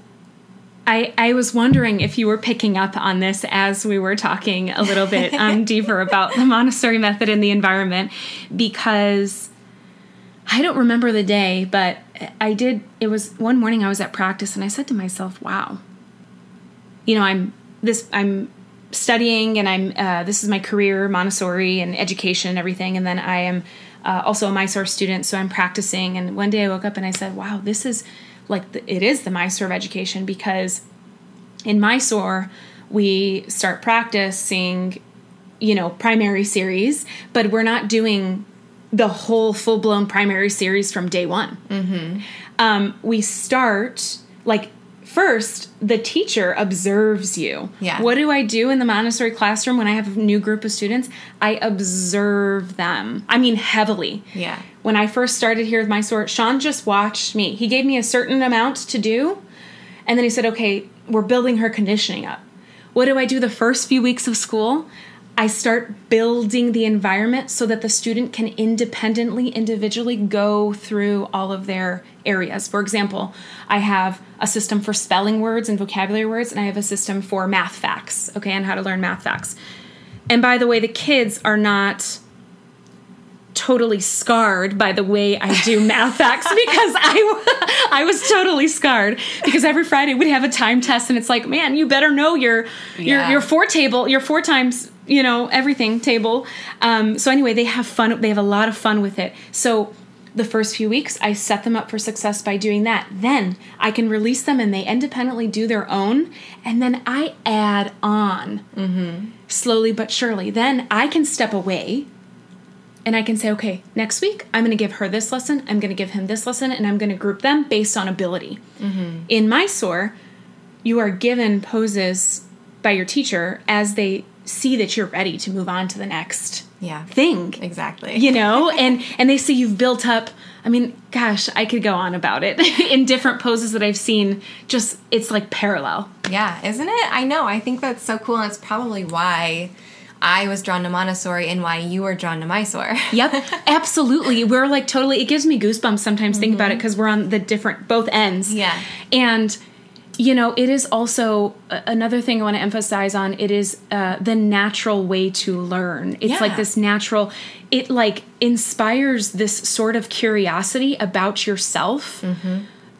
S2: I, I was wondering if you were picking up on this as we were talking a little bit um, deeper about the Montessori method and the environment, because I don't remember the day, but I did. It was one morning I was at practice and I said to myself, "Wow, you know, I'm this. I'm studying and I'm. Uh, this is my career, Montessori and education and everything, and then I am uh, also a Mysore student, so I'm practicing. And one day I woke up and I said, "Wow, this is." Like the, it is the Mysore of education because in Mysore we start practicing, you know, primary series, but we're not doing the whole full blown primary series from day one. Mm-hmm. Um, we start like first the teacher observes you
S1: yeah
S2: what do i do in the montessori classroom when i have a new group of students i observe them i mean heavily
S1: yeah
S2: when I first started here with Mysore, Sean just watched me. He gave me a certain amount to do, and then he said, okay, we're building her conditioning up. What do I do the first few weeks of school? I start building the environment so that the student can independently, individually go through all of their areas. For example, I have a system for spelling words and vocabulary words, and I have a system for math facts, okay, and how to learn math facts. And by the way, the kids are not totally scarred by the way I do math facts because I I was totally scarred because every Friday we'd have a time test and it's like, man, you better know your your your four table, your four times, you know, everything table. Um, so anyway, they have fun. They have a lot of fun with it. So the first few weeks, I set them up for success by doing that. Then I can release them and they independently do their own, and then I add on mm-hmm. slowly but surely. Then I can step away and I can say, okay, next week I'm going to give her this lesson, I'm going to give him this lesson, and I'm going to group them based on ability. In my Mysore, you are given poses by your teacher as they see that you're ready to move on to the next
S1: Yeah.
S2: thing
S1: Exactly.
S2: you know and and they see you've built up i mean gosh i could go on about it in different poses that i've seen just it's like parallel
S1: Yeah, isn't it? I know. I think that's so cool, and it's probably why I was drawn to Montessori and why you were drawn to Mysore.
S2: Yep, absolutely. We're like totally. It gives me goosebumps sometimes think about mm-hmm. it because we're on the different both ends.
S1: Yeah.
S2: and you know it is also a- another thing I want to emphasize on. It is uh, the natural way to learn. It's
S1: Yeah.
S2: like this natural. It like inspires this sort of curiosity about yourself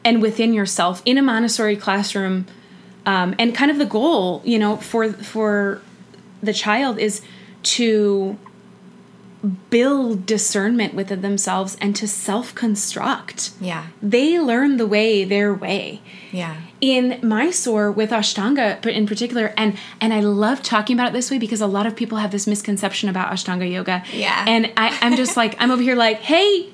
S2: and within yourself in a Montessori classroom. Um, and kind of the goal, you know, for for the child is to build discernment within themselves and to self construct.
S1: Yeah.
S2: They learn the way their way.
S1: Yeah.
S2: In Mysore with Ashtanga but in particular, and and I love talking about it this way because a lot of people have this misconception about Ashtanga yoga.
S1: Yeah.
S2: And I, I'm just like, I'm over here like, hey,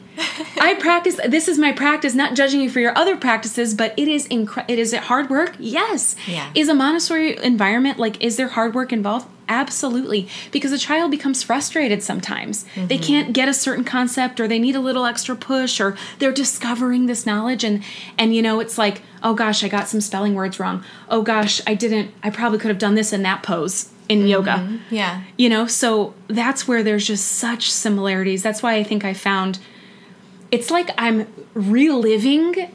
S2: I practice this is my practice, not judging you for your other practices, but it is incre- it is it hard work? Yes.
S1: Yeah.
S2: Is a Montessori environment like is there hard work involved? Absolutely. Because a child becomes frustrated sometimes. They mm-hmm. can't get a certain concept or they need a little extra push or they're discovering this knowledge and and you know it's like, "Oh gosh, I got some spelling words wrong. Oh gosh, I didn't I probably could have done this in that pose in mm-hmm. yoga."
S1: Yeah.
S2: You know, so that's where there's just such similarities. That's why I think I found it's like I'm reliving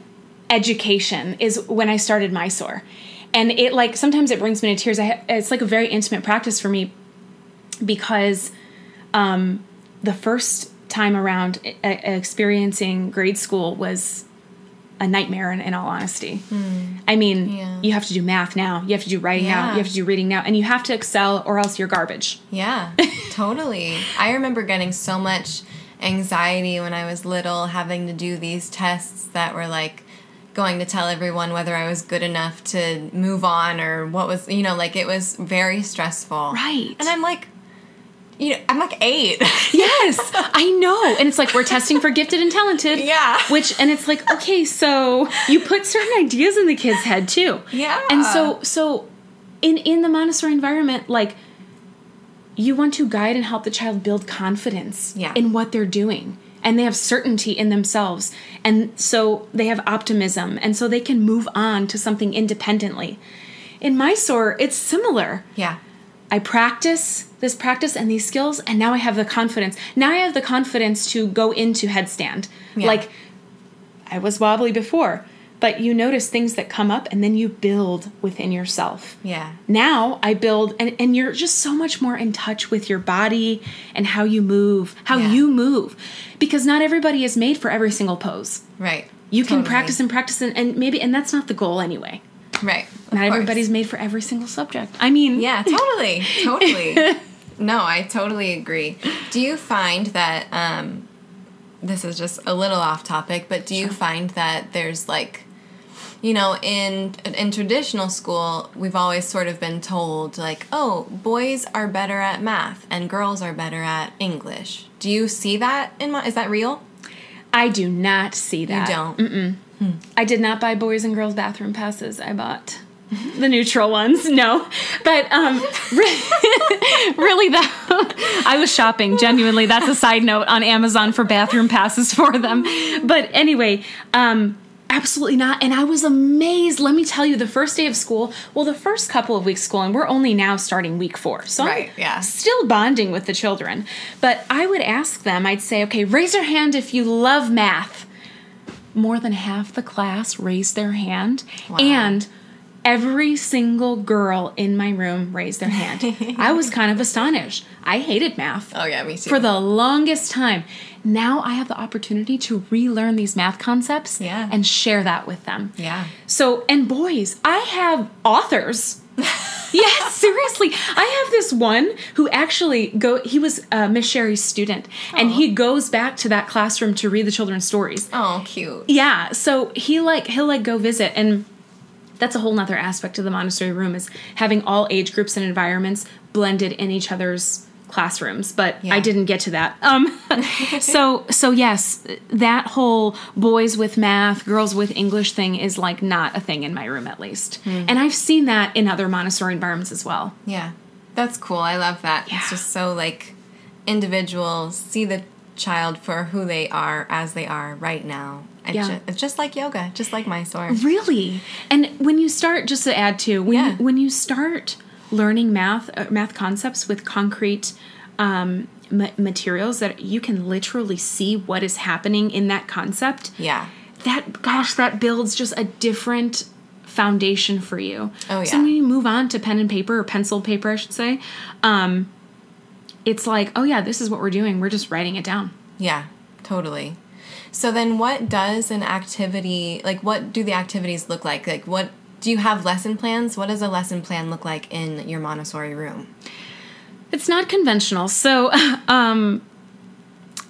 S2: education is when I started Mysore. And it like sometimes it brings me to tears. I ha- it's like a very intimate practice for me because um, the first time around experiencing grade school was a nightmare in, in all honesty. I mean,
S1: Yeah.
S2: you have to do math now, you have to do writing now, you have to do reading now, and you have to excel or else you're garbage.
S1: Yeah, totally. I remember getting so much anxiety when I was little, having to do these tests that were like going to tell everyone whether I was good enough to move on or what was, you know, like it was very stressful.
S2: Right.
S1: And I'm like, you know, I'm like eight.
S2: Yes, I know. And it's like we're testing for gifted and talented.
S1: Yeah.
S2: Which and it's like, okay, so you put certain ideas in the kid's head too.
S1: Yeah.
S2: And so so in in the Montessori environment, like you want to guide and help the child build confidence
S1: Yeah.
S2: in what they're doing. And they have certainty in themselves. And so they have optimism. And so they can move on to something independently. In Mysore, it's similar.
S1: yeah.
S2: I practice this practice and these skills, and now I have the confidence. Now I have the confidence to go into headstand.
S1: Yeah.
S2: Like I was wobbly before, but you notice things that come up and then you build within yourself.
S1: Yeah.
S2: Now I build, and, and you're just so much more in touch with your body and how you move, how
S1: Yeah.
S2: you move. Because not everybody is made for every single pose.
S1: Right.
S2: You can practice and practice, and, and maybe, and that's not the goal anyway.
S1: Right.
S2: Not
S1: course.
S2: everybody's made for every single subject. I mean,
S1: Yeah, totally, totally. No, I totally agree. Do you find that um, this is just a little off topic, but do you find that there's like, you know, in in traditional school, we've always sort of been told like, oh, boys are better at math and girls are better at English. Do you see that in my? Is that real?
S2: I do not see that.
S1: You don't.
S2: mm-hmm I did not buy boys and girls bathroom passes. I bought the neutral ones. No, but um, re- really though, I was shopping. Genuinely, that's a side note on Amazon for bathroom passes for them. But anyway, um, absolutely not. And I was amazed. Let me tell you, the first day of school. Well, the first couple of weeks of school, and we're only now starting week four. So I'm
S1: yeah.
S2: still bonding with the children. But I would ask them. I'd say, okay, raise your hand if you love math more than half the class raised their hand
S1: Wow.
S2: and Every single girl in my room raised their hand. I was kind of astonished. I hated math
S1: Oh yeah, me too.
S2: for the longest time. Now I have the opportunity to relearn these math concepts
S1: Yeah.
S2: and share that with them.
S1: yeah.
S2: So, and boys, I have authors. yes, seriously. I have this one who actually go he was uh, Miss Sherry's student and he goes back to that classroom to read the children's stories.
S1: Oh, cute.
S2: Yeah, so he like he'll like go visit and that's a whole nother aspect of the Montessori room is having all age groups and environments blended in each other's classrooms but
S1: Yeah.
S2: i didn't get to that um so so yes that whole boys with math girls with english thing is like not a thing in my room at least
S1: Hmm.
S2: and i've seen that in other montessori environments as well
S1: Yeah. That's cool. I love that.
S2: Yeah.
S1: It's just so like individuals see the child for who they are as they are right now. It's,
S2: Yeah.
S1: ju- it's just like yoga, just like Mysore.
S2: Really? And when you start, just to add to, when
S1: Yeah.
S2: you, when you start learning math uh, math concepts with concrete um, ma- materials that you can literally see what is happening in that concept,
S1: Yeah.
S2: that gosh, that builds just a different foundation for you.
S1: Oh, yeah.
S2: So when you move on to pen and paper or pencil paper, I should say, um, it's like, oh yeah, this is what we're doing. We're just writing it down.
S1: Yeah, totally. So then what does an activity like what do the activities look like? Like what do you have lesson plans? What does a lesson plan look like in your Montessori room?
S2: It's not conventional. So, um,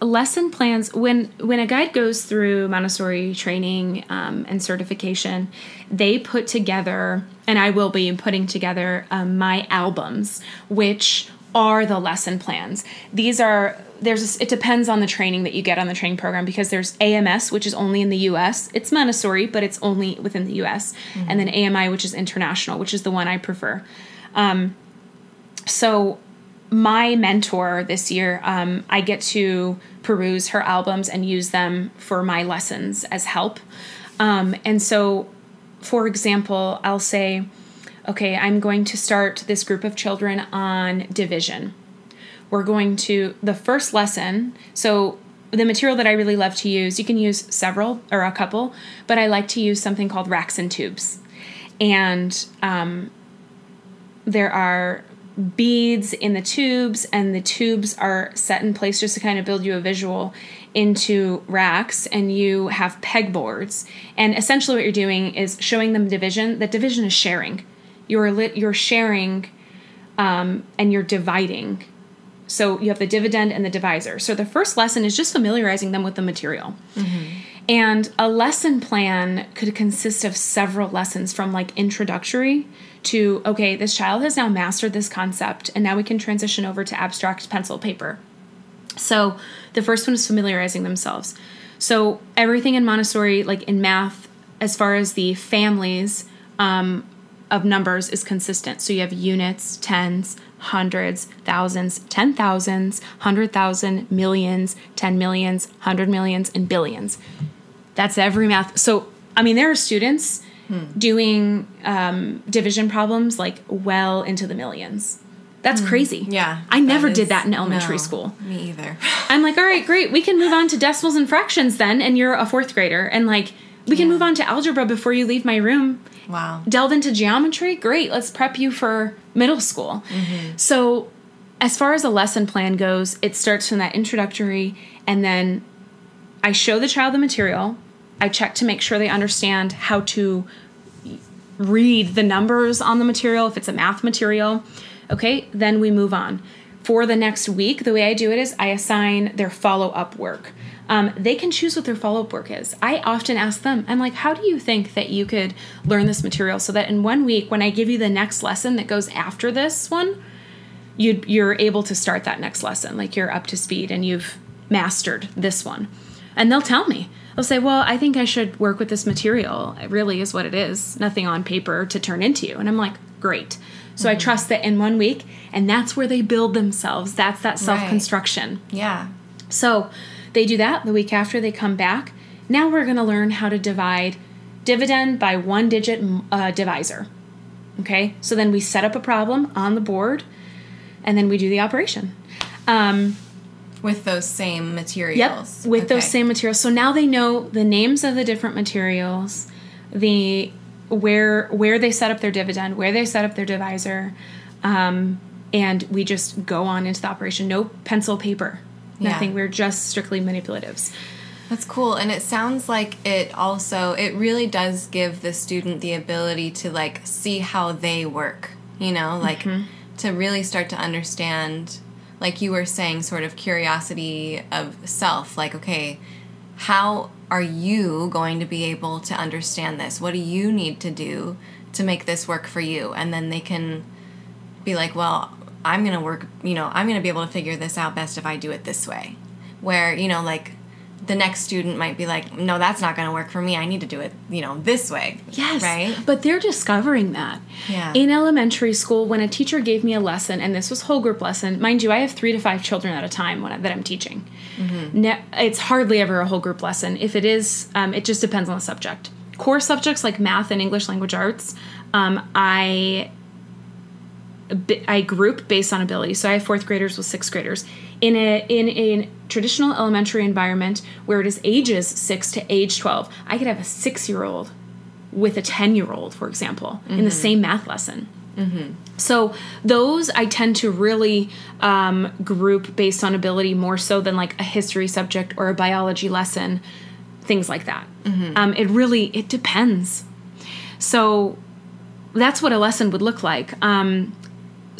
S2: lesson plans when when a guide goes through Montessori training um, and certification, they put together, and I will be putting together um, my albums, which are the lesson plans. These are there's it depends on the training that you get on the training program because there's AMS which is only in the US. It's Montessori but it's only within the US. And then AMI which is international, which is the one I prefer. Um, so my mentor this year, um, I get to peruse her albums and use them for my lessons as help. Um, and so, for example, I'll say, okay, I'm going to start this group of children on division. We're going to, the first lesson, so the material that I really love to use, you can use several or a couple, but I like to use something called racks and tubes. And um, there are beads in the tubes and the tubes are set in place just to kind of build you a visual into racks and you have pegboards and essentially what you're doing is showing them division that division is sharing you're lit you're sharing um, and you're dividing so you have the dividend and the divisor so the first lesson is just familiarizing them with the material and a lesson plan could consist of several lessons from like introductory to okay, this child has now mastered this concept and now we can transition over to abstract pencil paper. So the first one is familiarizing themselves. So everything in Montessori, like in math, as far as the families um, of numbers is consistent. So you have units, tens, hundreds, thousands, ten thousands, hundred thousand, millions, ten millions, hundred millions, and billions. That's every math. So I mean, there are students doing um, division problems like well into the millions. That's crazy.
S1: Yeah.
S2: I never
S1: that
S2: did that in elementary
S1: no,
S2: school.
S1: Me either.
S2: I'm like, all right, great. We can move on to decimals and fractions then, and you're a fourth grader. And like, we can move on to algebra before you leave my room.
S1: wow.
S2: Delve into geometry? Great. Let's prep you for middle school. Mm-hmm. So, as far as a lesson plan goes, it starts from that introductory, and then I show the child the material. I check to make sure they understand how to read the numbers on the material if it's a math material. Okay, then we move on. For the next week, the way I do it is I assign their follow up work. Um, they can choose what their follow up work is. I often ask them, I'm like, how do you think that you could learn this material so that in one week, when I give you the next lesson that goes after this one, you you're able to start that next lesson like you're up to speed and you've mastered this one? And they'll tell me. They'll say well i think i should work with this material. It really is what it is. Nothing on paper to turn into you. And i'm like great. So i trust that in one week and that's where they build themselves. That's that self-construction.
S1: Yeah.
S2: so they do that. The week after, they come back. Now we're going to learn how to divide dividend by one digit uh, divisor. Okay, so then we set up a problem on the board and then we do the operation. Um,
S1: With those same materials.
S2: Yep, with those same materials. So now they know the names of the different materials, the where where they set up their dividend, where they set up their divisor, um, and we just go on into the operation. No pencil, paper, nothing.
S1: Yeah.
S2: We're just strictly manipulatives.
S1: That's cool. And it sounds like it also it really does give the student the ability to like see how they work, you know, like mm-hmm. to really start to understand like you were saying sort of curiosity of self, like okay, how are you going to be able to understand this? What do you need to do to make this work for you? And then they can be like, well, I'm going to work, you know, I'm going to be able to figure this out best if I do it this way. Where, you know, like the next student might be like, no, that's not going to work for me. I need to do it, you know, this way.
S2: Yes.
S1: Right?
S2: But they're discovering that.
S1: Yeah.
S2: In elementary school, when a teacher gave me a lesson, and this was whole group lesson, mind you, I have three to five children at a time when I, that I'm teaching. Ne- it's hardly ever a whole group lesson. If it is, um, it just depends on the subject. Core subjects like math and English language arts, um, I I group based on ability. So I have fourth graders with sixth graders in a in a traditional elementary environment where it is ages six to age twelve. I could have a six year old with a ten year old, for example, in the same math lesson. So those I tend to really um, group based on ability more so than like a history subject or a biology lesson, things like that. Um, it really it depends. So that's what a lesson would look like. Um,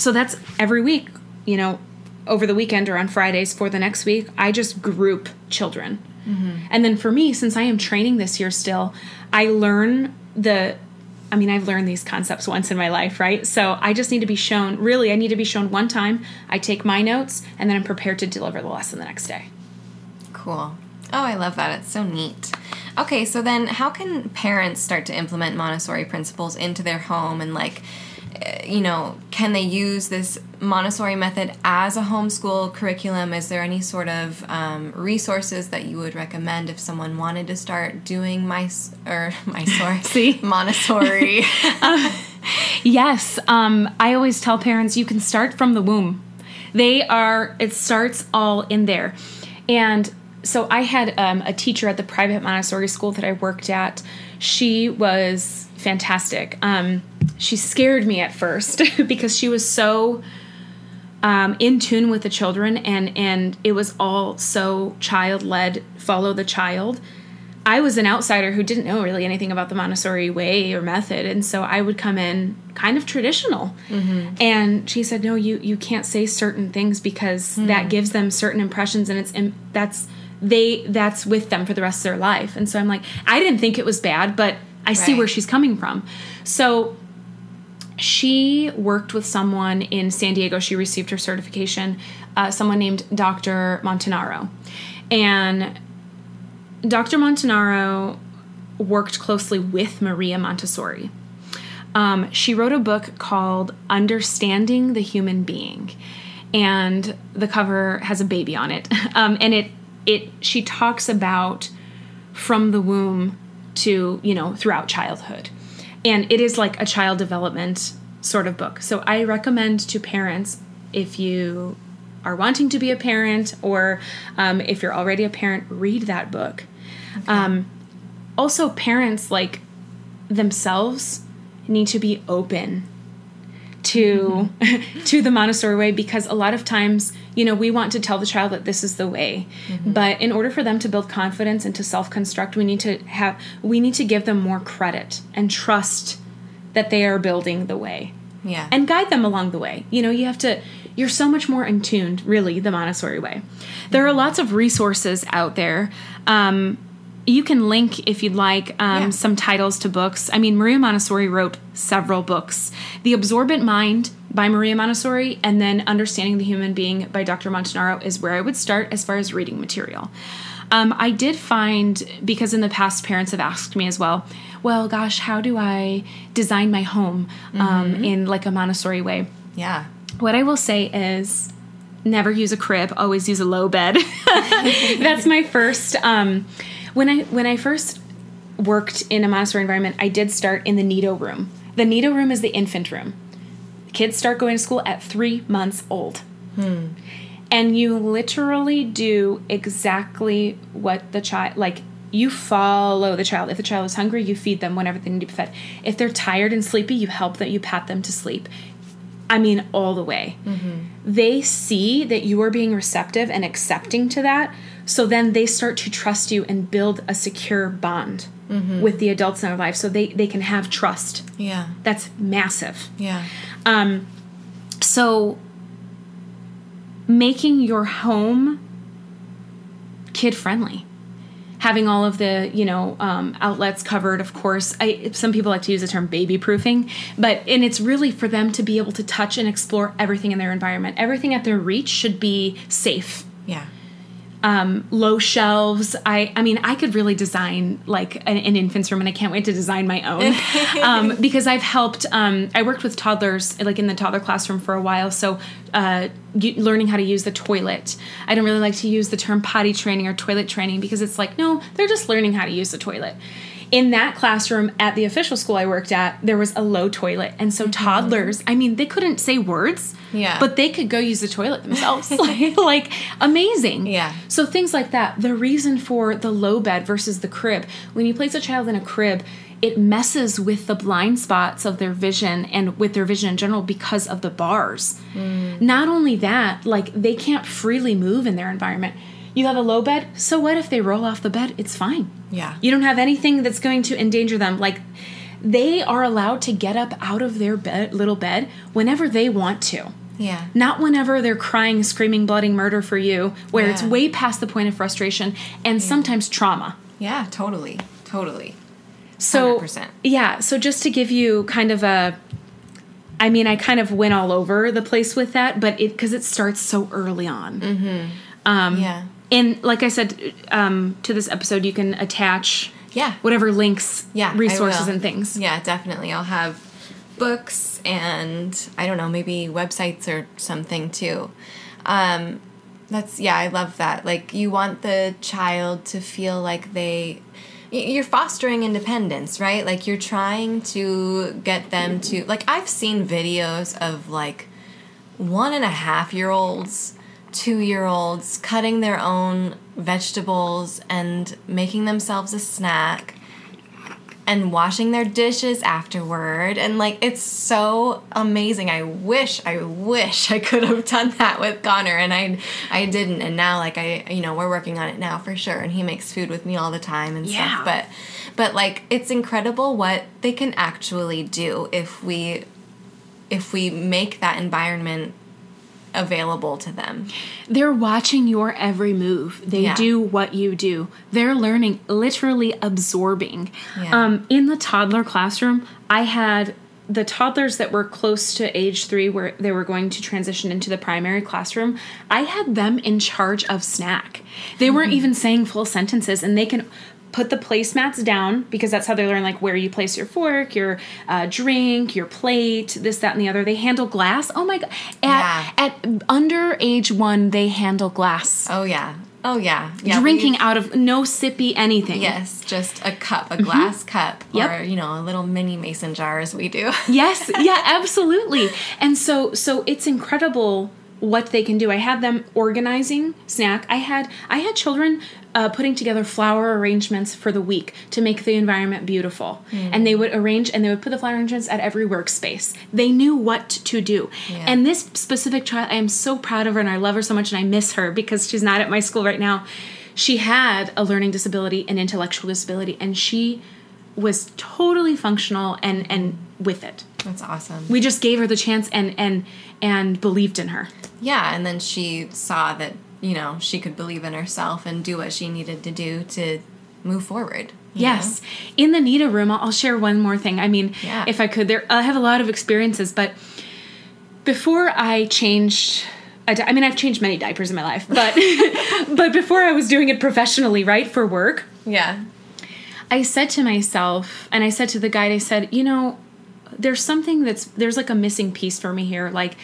S2: so that's every week, you know, over the weekend or on Fridays for the next week, I just group children. Mm-hmm. And then for me, since I am training this year still, I learn the I mean, I've learned these concepts once in my life, right? So I just need to be shown, really, I need to be shown one time. I take my notes and then I'm prepared to deliver the lesson the next day.
S1: Cool. Oh, I love that. It's so neat. Okay, so then how can parents start to implement Montessori principles into their home and like you know, can they use this Montessori method as a homeschool curriculum? Is there any sort of um, resources that you would recommend if someone wanted to start doing my or my sorry
S2: See?
S1: Montessori?
S2: Yes, um, I always tell parents you can start from the womb. They are, it starts all in there. And so I had um, a teacher at the private Montessori school that I worked at. She was fantastic. Um, she scared me at first because she was so um, in tune with the children and and it was all so child led follow the child. I was an outsider who didn't know really anything about the montessori way or method and so i would come in kind of traditional. And she said no you you can't say certain things because that gives them certain impressions and it's im- that's they that's with them for the rest of their life. And so i'm like i didn't think it was bad but i see where she's coming from. So she worked with someone in San Diego. She received her certification, uh, someone named Dr. Montanaro. And Dr. Montanaro worked closely with Maria Montessori. Um, she wrote a book called Understanding the Human Being, and the cover has a baby on it. Um, and it it she talks about from the womb to you know throughout childhood and it is like a child development sort of book. So i recommend to parents if you are wanting to be a parent or um, if you're already a parent read that book. Um, also parents like themselves need to be open to to the Montessori way because a lot of times, you know, we want to tell the child that this is the way. But in order for them to build confidence and to self-construct, we need to have we need to give them more credit and trust that they are building the way
S1: yeah.
S2: and guide them along the way. You know, you have to, you're so much more in tuned, really, the Montessori way. There are lots of resources out there. Um, you can link, if you'd like, um,
S1: Yeah.
S2: some titles to books. I mean, Maria Montessori wrote several books The Absorbent Mind by Maria Montessori, and then Understanding the Human Being by Dr. Montanaro is where I would start as far as reading material. Um, I did find, because in the past parents have asked me as well, well, gosh, how do I design my home um, in like a Montessori way?
S1: yeah.
S2: What I will say is never use a crib, always use a low bed. That's my first um, when I when I first worked in a Montessori environment, I did start in the Nido room. The Nido room is the infant room. Kids start going to school at 3 months old. Hmm. And you literally do exactly what the child like you follow the child. If the child is hungry, you feed them whenever they need to be fed. If they're tired and sleepy, you help them, you pat them to sleep. I mean, all the way. Mm-hmm. They see that you are being receptive and accepting to that. So then they start to trust you and build a secure bond with the adults in their life so they, they can have trust.
S1: Yeah.
S2: That's massive.
S1: Yeah.
S2: Um, so making your home kid friendly having all of the you know um, outlets covered of course I, some people like to use the term baby proofing but and it's really for them to be able to touch and explore everything in their environment everything at their reach should be safe
S1: Yeah.
S2: Um, low shelves. I, I mean, I could really design like an, an infant's room, and I can't wait to design my own um, because I've helped. Um, I worked with toddlers, like in the toddler classroom for a while, so uh, y- learning how to use the toilet. I don't really like to use the term potty training or toilet training because it's like, no, they're just learning how to use the toilet. In that classroom at the official school I worked at, there was a low toilet, and so mm-hmm. toddlers. I mean, they couldn't say words,
S1: Yeah.
S2: but they could go use the toilet themselves. like, like amazing.
S1: Yeah.
S2: So things like that. The reason for the low bed versus the crib. When you place a child in a crib, it messes with the blind spots of their vision and with their vision in general because of the bars. Mm. Not only that, like they can't freely move in their environment. You have a low bed, so what if they roll off the bed? It's fine.
S1: Yeah.
S2: You don't have anything that's going to endanger them. Like they are allowed to get up out of their bed, little bed whenever they want to
S1: Yeah.
S2: not whenever they're crying, screaming, blooding murder for you, where it's way past the point of frustration and sometimes trauma.
S1: Yeah. Totally. Totally.
S2: So,
S1: 100%.
S2: yeah, so just to give you kind of a I mean, I kind of went all over the place with that, but it because it starts so early on. Mm-hmm.
S1: Um, yeah.
S2: And like I said, um, to this episode, you can attach
S1: Yeah.
S2: whatever links,
S1: Yeah.
S2: Resources, and things.
S1: Yeah, definitely. I'll have books and I don't know, maybe websites or something too. Um, that's yeah, I love that. Like you want the child to feel like they you're fostering independence, right? Like you're trying to get them to like I've seen videos of like one and a half year olds, two year olds cutting their own vegetables and making themselves a snack and washing their dishes afterward. And like it's so amazing. I wish i wish i could have done that with connor and i i didn't. And now like i you know we're working on it now for sure and he makes food with me all the time and
S2: Yeah.
S1: stuff but but like it's incredible what they can actually do if we if we make that environment available to them
S2: They're watching your every move. They
S1: Yeah.
S2: do what you do. They're learning, literally absorbing.
S1: Yeah.
S2: Um, in the toddler classroom, I had the toddlers that were close to age three, where they were going to transition into the primary classroom. I had them in charge of snack. They weren't even saying full sentences, and they can put the placemats down because that's how they learn like where you place your fork your uh, drink your plate this that and the other they handle glass oh my god at,
S1: Yeah.
S2: at under age one they handle glass
S1: oh yeah oh yeah, yeah
S2: drinking out of no sippy anything
S1: Yes, just a cup, a glass cup,
S2: Mm-hmm. Yep.
S1: or you know, a little mini mason jar as we do.
S2: yes yeah absolutely and so so it's incredible what they can do. I had them organizing snack. I had i had children uh, putting together flower arrangements for the week to make the environment beautiful. And they would arrange and they would put the flower arrangements at every workspace. They knew what to do.
S1: Yeah.
S2: and this specific child i am so proud of her and i love her so much and i miss her because she's not at my school right now. She had a learning disability and intellectual disability and she was totally functional and and with it.
S1: That's awesome.
S2: we just gave her the chance and and and believed in her
S1: Yeah, and then she saw that you know she could believe in herself and do what she needed to do to move forward.
S2: yes in the nido room I'll, share one more thing i mean
S1: Yeah.
S2: if i could there i have a lot of experiences but before i changed di- I mean, I've changed many diapers in my life, but but before I was doing it professionally, right, for work.
S1: Yeah.
S2: I said to myself, and I said to the guide, I said, you know, there's something that's there's like a missing piece for me here. Like,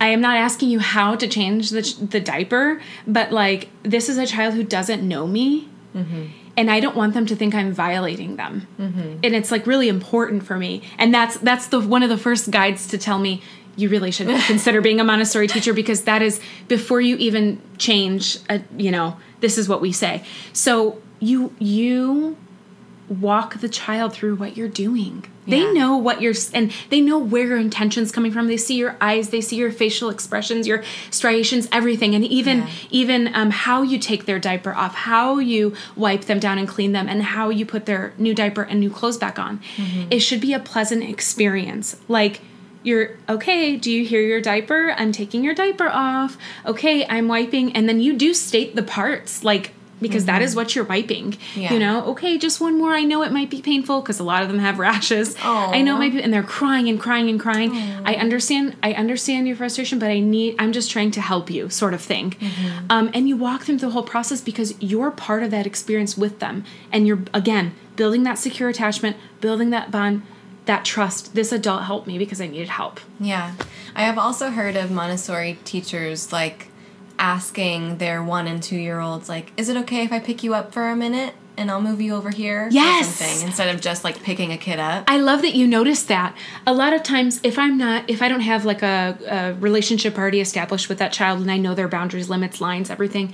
S2: I am not asking you how to change the the diaper, but like this is a child who doesn't know me, mm-hmm. and I don't want them to think I'm violating them. Mm-hmm. And it's like really important for me, and that's that's the one of the first guides to tell me. You really should consider being a Montessori teacher because that is before you even change. A, you know, this is what we say. So you you walk the child through what you're doing. They know what you're and they know where your intention's coming from. They see your eyes, they see your facial expressions, your striations, everything, and even
S1: Yeah.
S2: even um, how you take their diaper off, how you wipe them down and clean them, and how you put their new diaper and new clothes back on.
S1: Mm-hmm.
S2: It should be a pleasant experience. Like you're okay. Do you hear your diaper? I'm taking your diaper off. Okay, I'm wiping, and then you do state the parts like. Because that is what you're wiping,
S1: Mm-hmm. Yeah.
S2: you know. Okay, just one more. I know it might be painful because a lot of them have rashes. I know it might be, and they're crying and crying and crying. I understand. I understand your frustration, but I need. I'm just trying to help you, sort of thing.
S1: Mm-hmm.
S2: Um, and you walk them through the whole process because you're part of that experience with them, and you're again building that secure attachment, building that bond, that trust. This adult helped me because I needed help.
S1: Yeah. I have also heard of Montessori teachers like asking their one and two year olds, like, is it okay if I pick you up for a minute and I'll move you over here? or
S2: Yes!
S1: something, instead of just like picking a kid up.
S2: I love that you noticed that. A lot of times, if I'm not, if I don't have like a, a relationship already established with that child and I know their boundaries, limits, lines, everything,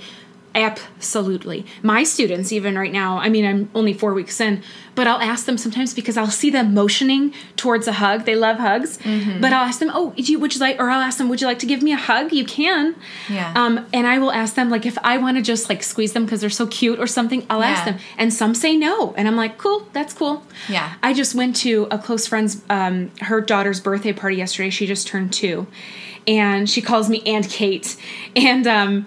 S2: absolutely. My students, even right now, I mean, I'm only four weeks in, but I'll ask them sometimes because I'll see them motioning towards a hug. They love hugs, but I'll ask them, "Oh, you, would you like?" Or I'll ask them, "Would you like to give me a hug?" You can.
S1: Yeah.
S2: Um, and I will ask them like if I want to just like squeeze them because they're so cute or something. I'll ask them, and some say no, and I'm like, "Cool, that's cool."
S1: Yeah.
S2: I just went to a close friend's, um, her daughter's birthday party yesterday. She just turned two, and she calls me Aunt Kate. And um,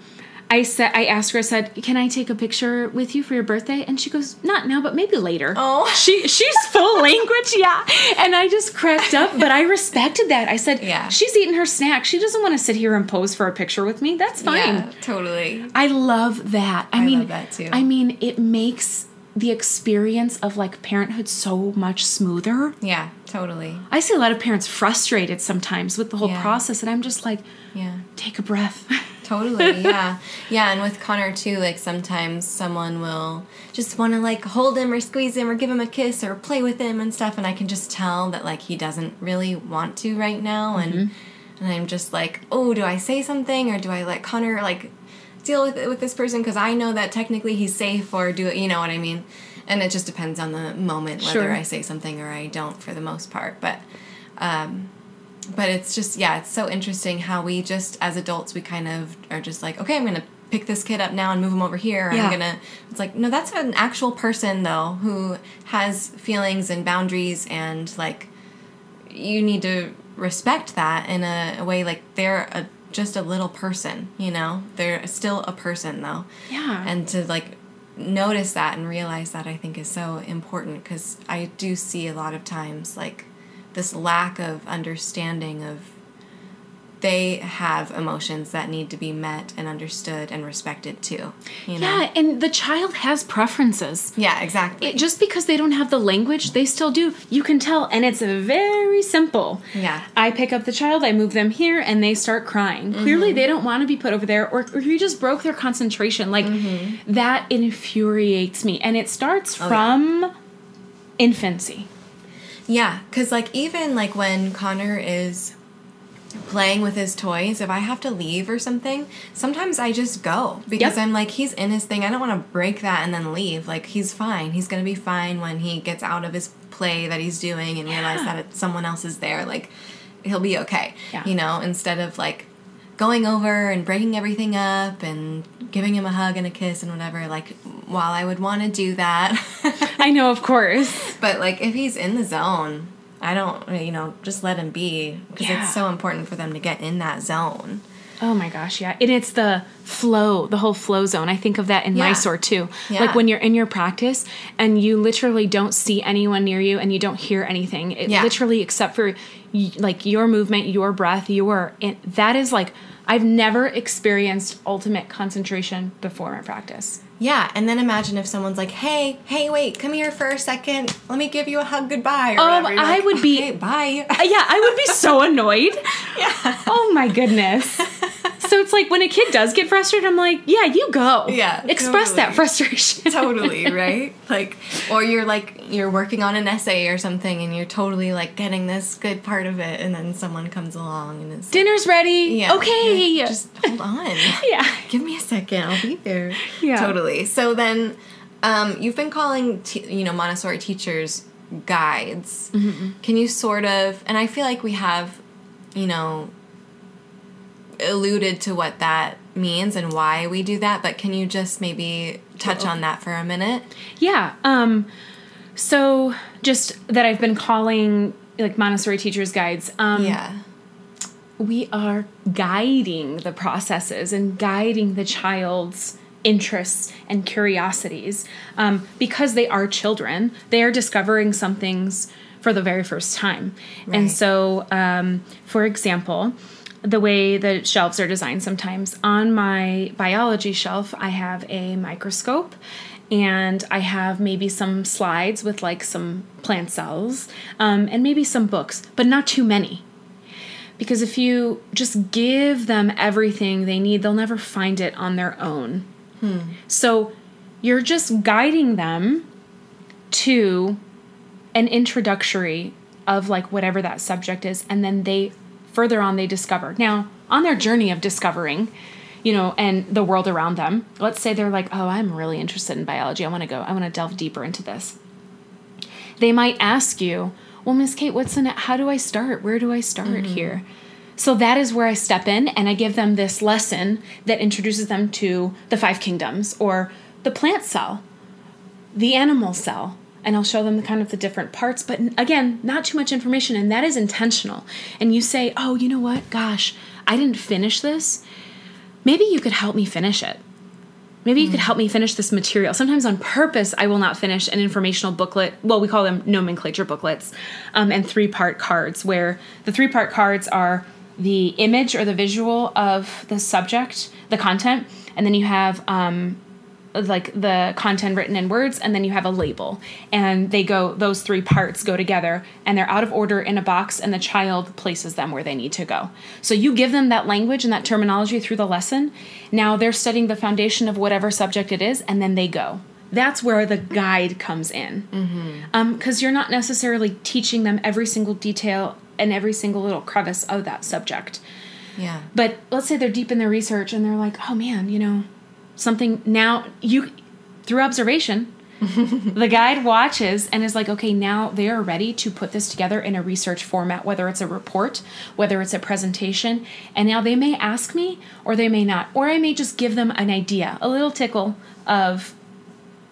S2: I said, I asked her, I said, "Can I take a picture with you for your birthday?" And she goes, "Not now, but maybe later."
S1: Oh.
S2: she she's full language, yeah. And I just cracked up, but I respected that. I said,
S1: Yeah.
S2: she's eating her snack. She doesn't want to sit here and pose for a picture with me. That's fine."
S1: Yeah, totally.
S2: I love that. I, mean,
S1: love that too.
S2: I mean, it makes the experience of like parenthood so much smoother.
S1: Yeah, totally.
S2: I see a lot of parents frustrated sometimes with the whole
S1: Yeah.
S2: process, and I'm just like,
S1: Yeah.
S2: take a breath.
S1: Totally, yeah. yeah, and with Connor too, like sometimes someone will just want to like hold him or squeeze him or give him a kiss or play with him and stuff and I can just tell that like he doesn't really want to right now and and I'm just like, "Oh, do I say something or do I let Connor like deal with it with this person because I know that technically he's safe or do you know what I mean?" And it just depends on the moment whether
S2: Sure.
S1: I say something or I don't for the most part, but um but it's just yeah it's so interesting how we just as adults we kind of are just like okay i'm gonna pick this kid up now and move him over here
S2: Yeah.
S1: i'm gonna it's like no that's an actual person though who has feelings and boundaries and like you need to respect that in a, a way like they're a, just a little person you know they're still a person though
S2: Yeah.
S1: and to like notice that and realize that i think is so important because i do see a lot of times like this lack of understanding of they have emotions that need to be met and understood and respected too you know
S2: yeah, and the child has preferences.
S1: yeah exactly
S2: It, just because they don't have the language, they still do. You can tell, and it's very simple.
S1: Yeah.
S2: I pick up the child, I move them here, and they start crying.
S1: Mm-hmm.
S2: Clearly, they don't want to be put over there, or, or you just broke their concentration. Like,
S1: Mm-hmm.
S2: that infuriates me. And it starts
S1: Oh, yeah.
S2: from infancy.
S1: Yeah, because like even like when Connor is playing with his toys, if I have to leave or something, sometimes I just go because
S2: Yep.
S1: I'm like, he's in his thing. I don't want to break that and then leave. Like he's fine. He's gonna be fine when he gets out of his play that he's doing and realize that it, someone else is there. Like he'll be okay.
S2: Yeah.
S1: You know, instead of like going over and breaking everything up and giving him a hug and a kiss and whatever. Like while I would want to do that.
S2: I know, of course.
S1: But like if he's in the zone, I don't, you know, just let him be because
S2: Yeah.
S1: it's so important for them to get in that zone.
S2: Oh my gosh, yeah. And it's the flow, the whole flow zone. I think of that in
S1: Yeah.
S2: Mysore too.
S1: Yeah.
S2: Like when you're in your practice and you literally don't see anyone near you and you don't hear anything. It
S1: Yeah.
S2: literally except for like your movement, your breath, your that is like I've never experienced ultimate concentration before my practice.
S1: Yeah, and then imagine if someone's like, "Hey, hey, wait, come here for a second. Let me give you a hug goodbye." Or
S2: Um. I
S1: like,
S2: would be-
S1: "Okay, bye.
S2: Uh, yeah, I would be so annoyed.
S1: yeah.
S2: Oh my goodness. So it's like when a kid does get frustrated, I'm like, yeah, you go.
S1: Yeah,
S2: Express that frustration.
S1: totally, right? Like or you're like you're working on an essay or something and you're totally like getting this good part of it and then someone comes along and it's
S2: Dinner's ready.
S1: yeah.
S2: Okay.
S1: Just hold on.
S2: yeah.
S1: give me a second i'll be there
S2: Yeah.
S1: totally so then Um, you've been calling, t- you know, Montessori teachers guides. Can you sort of, and I feel like we have, you know, alluded to what that means and why we do that, but can you just maybe touch on that for a minute?
S2: Yeah. Um, so just that I've been calling like Montessori teachers guides. Um,
S1: Yeah.
S2: we are guiding the processes and guiding the child's interests and curiosities um, because they are children they are discovering some things for the very first time
S1: Right.
S2: and so um, for example the way the shelves are designed sometimes on my biology shelf i have a microscope and i have maybe some slides with like some plant cells um, and maybe some books but not too many because if you just give them everything they need, they'll never find it on their own. So you're just guiding them to an introductory of like whatever that subject is, and then they further on they discover. Now, on their journey of discovering, you know, and the world around them, let's say they're like, oh, I'm really interested in biology. I want to go, I want to delve deeper into this they might ask you, "Well, Miss Kate, what's in it? how do I start? Where do I start mm-hmm. here?" So that is where I step in and I give them this lesson that introduces them to the five kingdoms or the plant cell, the animal cell, and I'll show them the kind of the different parts, but again, not too much information and that is intentional. And you say, "Oh, you know what? Gosh, I didn't finish this. Maybe you could help me finish it." Maybe you could help me finish this material. Sometimes on purpose, I will not finish an informational booklet. Well, we call them nomenclature booklets um, and three part cards, where the three part cards are the image or the visual of the subject, the content, and then you have um, like the content written in words and then you have a label. And they go those three parts go together and they're out of order in a box and the child places them where they need to go. So you give them that language and that terminology through the lesson. Now they're studying the foundation of whatever subject it is and then they go. That's where the guide comes in. Mm-hmm. Um, because you're not necessarily teaching them every single detail and every single little crevice of that subject.
S1: Yeah.
S2: but let's say they're deep in their research and they're like, oh man, you know, something now you through observation, the guide watches and is like, okay, now they are ready to put this together in a research format, whether it's a report, whether it's a presentation. And now they may ask me or they may not. Or I may just give them an idea, a little tickle of,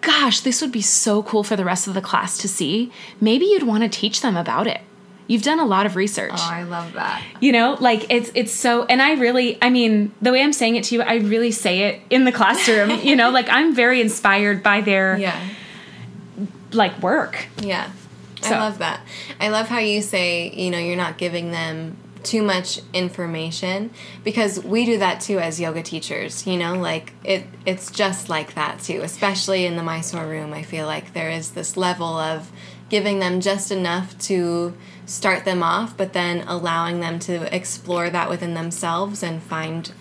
S2: gosh, this would be so cool for the rest of the class to see. Maybe you'd want to teach them about it. You've done a lot of research
S1: Oh, I love that.
S2: you know like it's it's so and i really i mean the way i'm saying it to you i really say it in the classroom you know like i'm very inspired by their
S1: Yeah.
S2: like work
S1: Yeah.
S2: So-
S1: I love that. I love how you say, you know, you're not giving them too much information because we do that too as yoga teachers, you know, like it it's just like that too, especially in the Mysore room. I feel like there is this level of giving them just enough to start them off, but then allowing them to explore that within themselves and find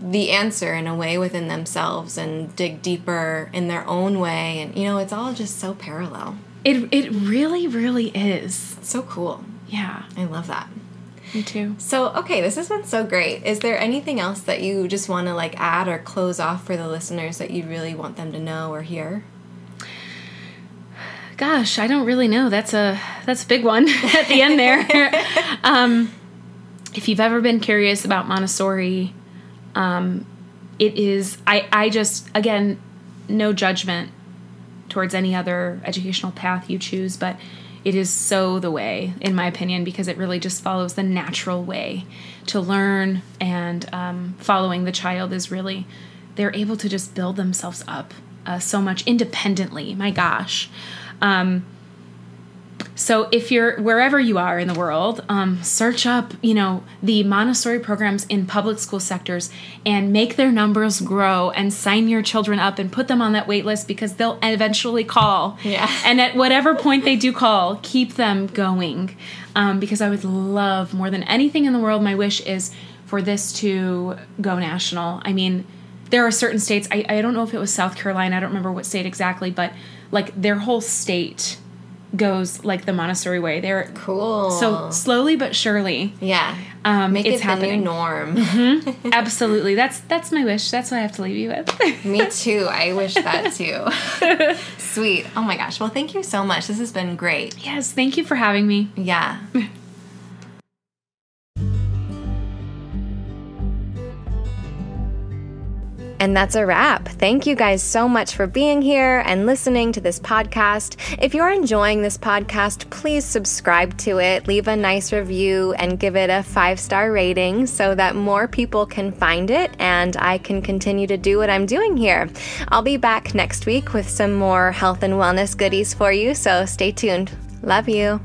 S1: the answer in a way within themselves and dig deeper in their own way and you know, it's all just so parallel.
S2: it it really really is
S1: So cool.
S2: yeah
S1: I love that.
S2: me too
S1: So, okay, this has been so great. Is there anything else that you just want to like add or close off for the listeners that you really want them to know or hear?
S2: Gosh i don't really know. That's a that's a big one at the end there. Um, if you've ever been curious about montessori um, it is i i just again no judgment towards any other educational path you choose but it is so the way in my opinion because it really just follows the natural way to learn and um, following the child is really they're able to just build themselves up uh, so much independently. My gosh um, so if you're wherever you are in the world, um, search up you know the Montessori programs in public school sectors and make their numbers grow and sign your children up and put them on that wait list because they'll eventually call.
S1: Yeah.
S2: And at whatever point they do call, keep them going um, because I would love more than anything in the world. My wish is for this to go national. I mean, there are certain states. I, I don't know if it was South Carolina. I don't remember what state exactly, but like their whole state goes like the Montessori way. They're
S1: Cool.
S2: so slowly but surely.
S1: yeah,
S2: Um,
S1: make
S2: it's
S1: it
S2: happening.
S1: the new norm.
S2: Absolutely. That's that's my wish. That's what I have to leave you with.
S1: Me too. I wish that too. Sweet. Oh my gosh. Well, thank you so much. This has been great.
S2: yes, thank you for having me.
S1: Yeah. And that's a wrap. Thank you guys so much for being here and listening to this podcast. If you're enjoying this podcast, please subscribe to it, leave a nice review, and give it a five star rating so that more people can find it and I can continue to do what I'm doing here. I'll be back next week with some more health and wellness goodies for you, so stay tuned. Love you.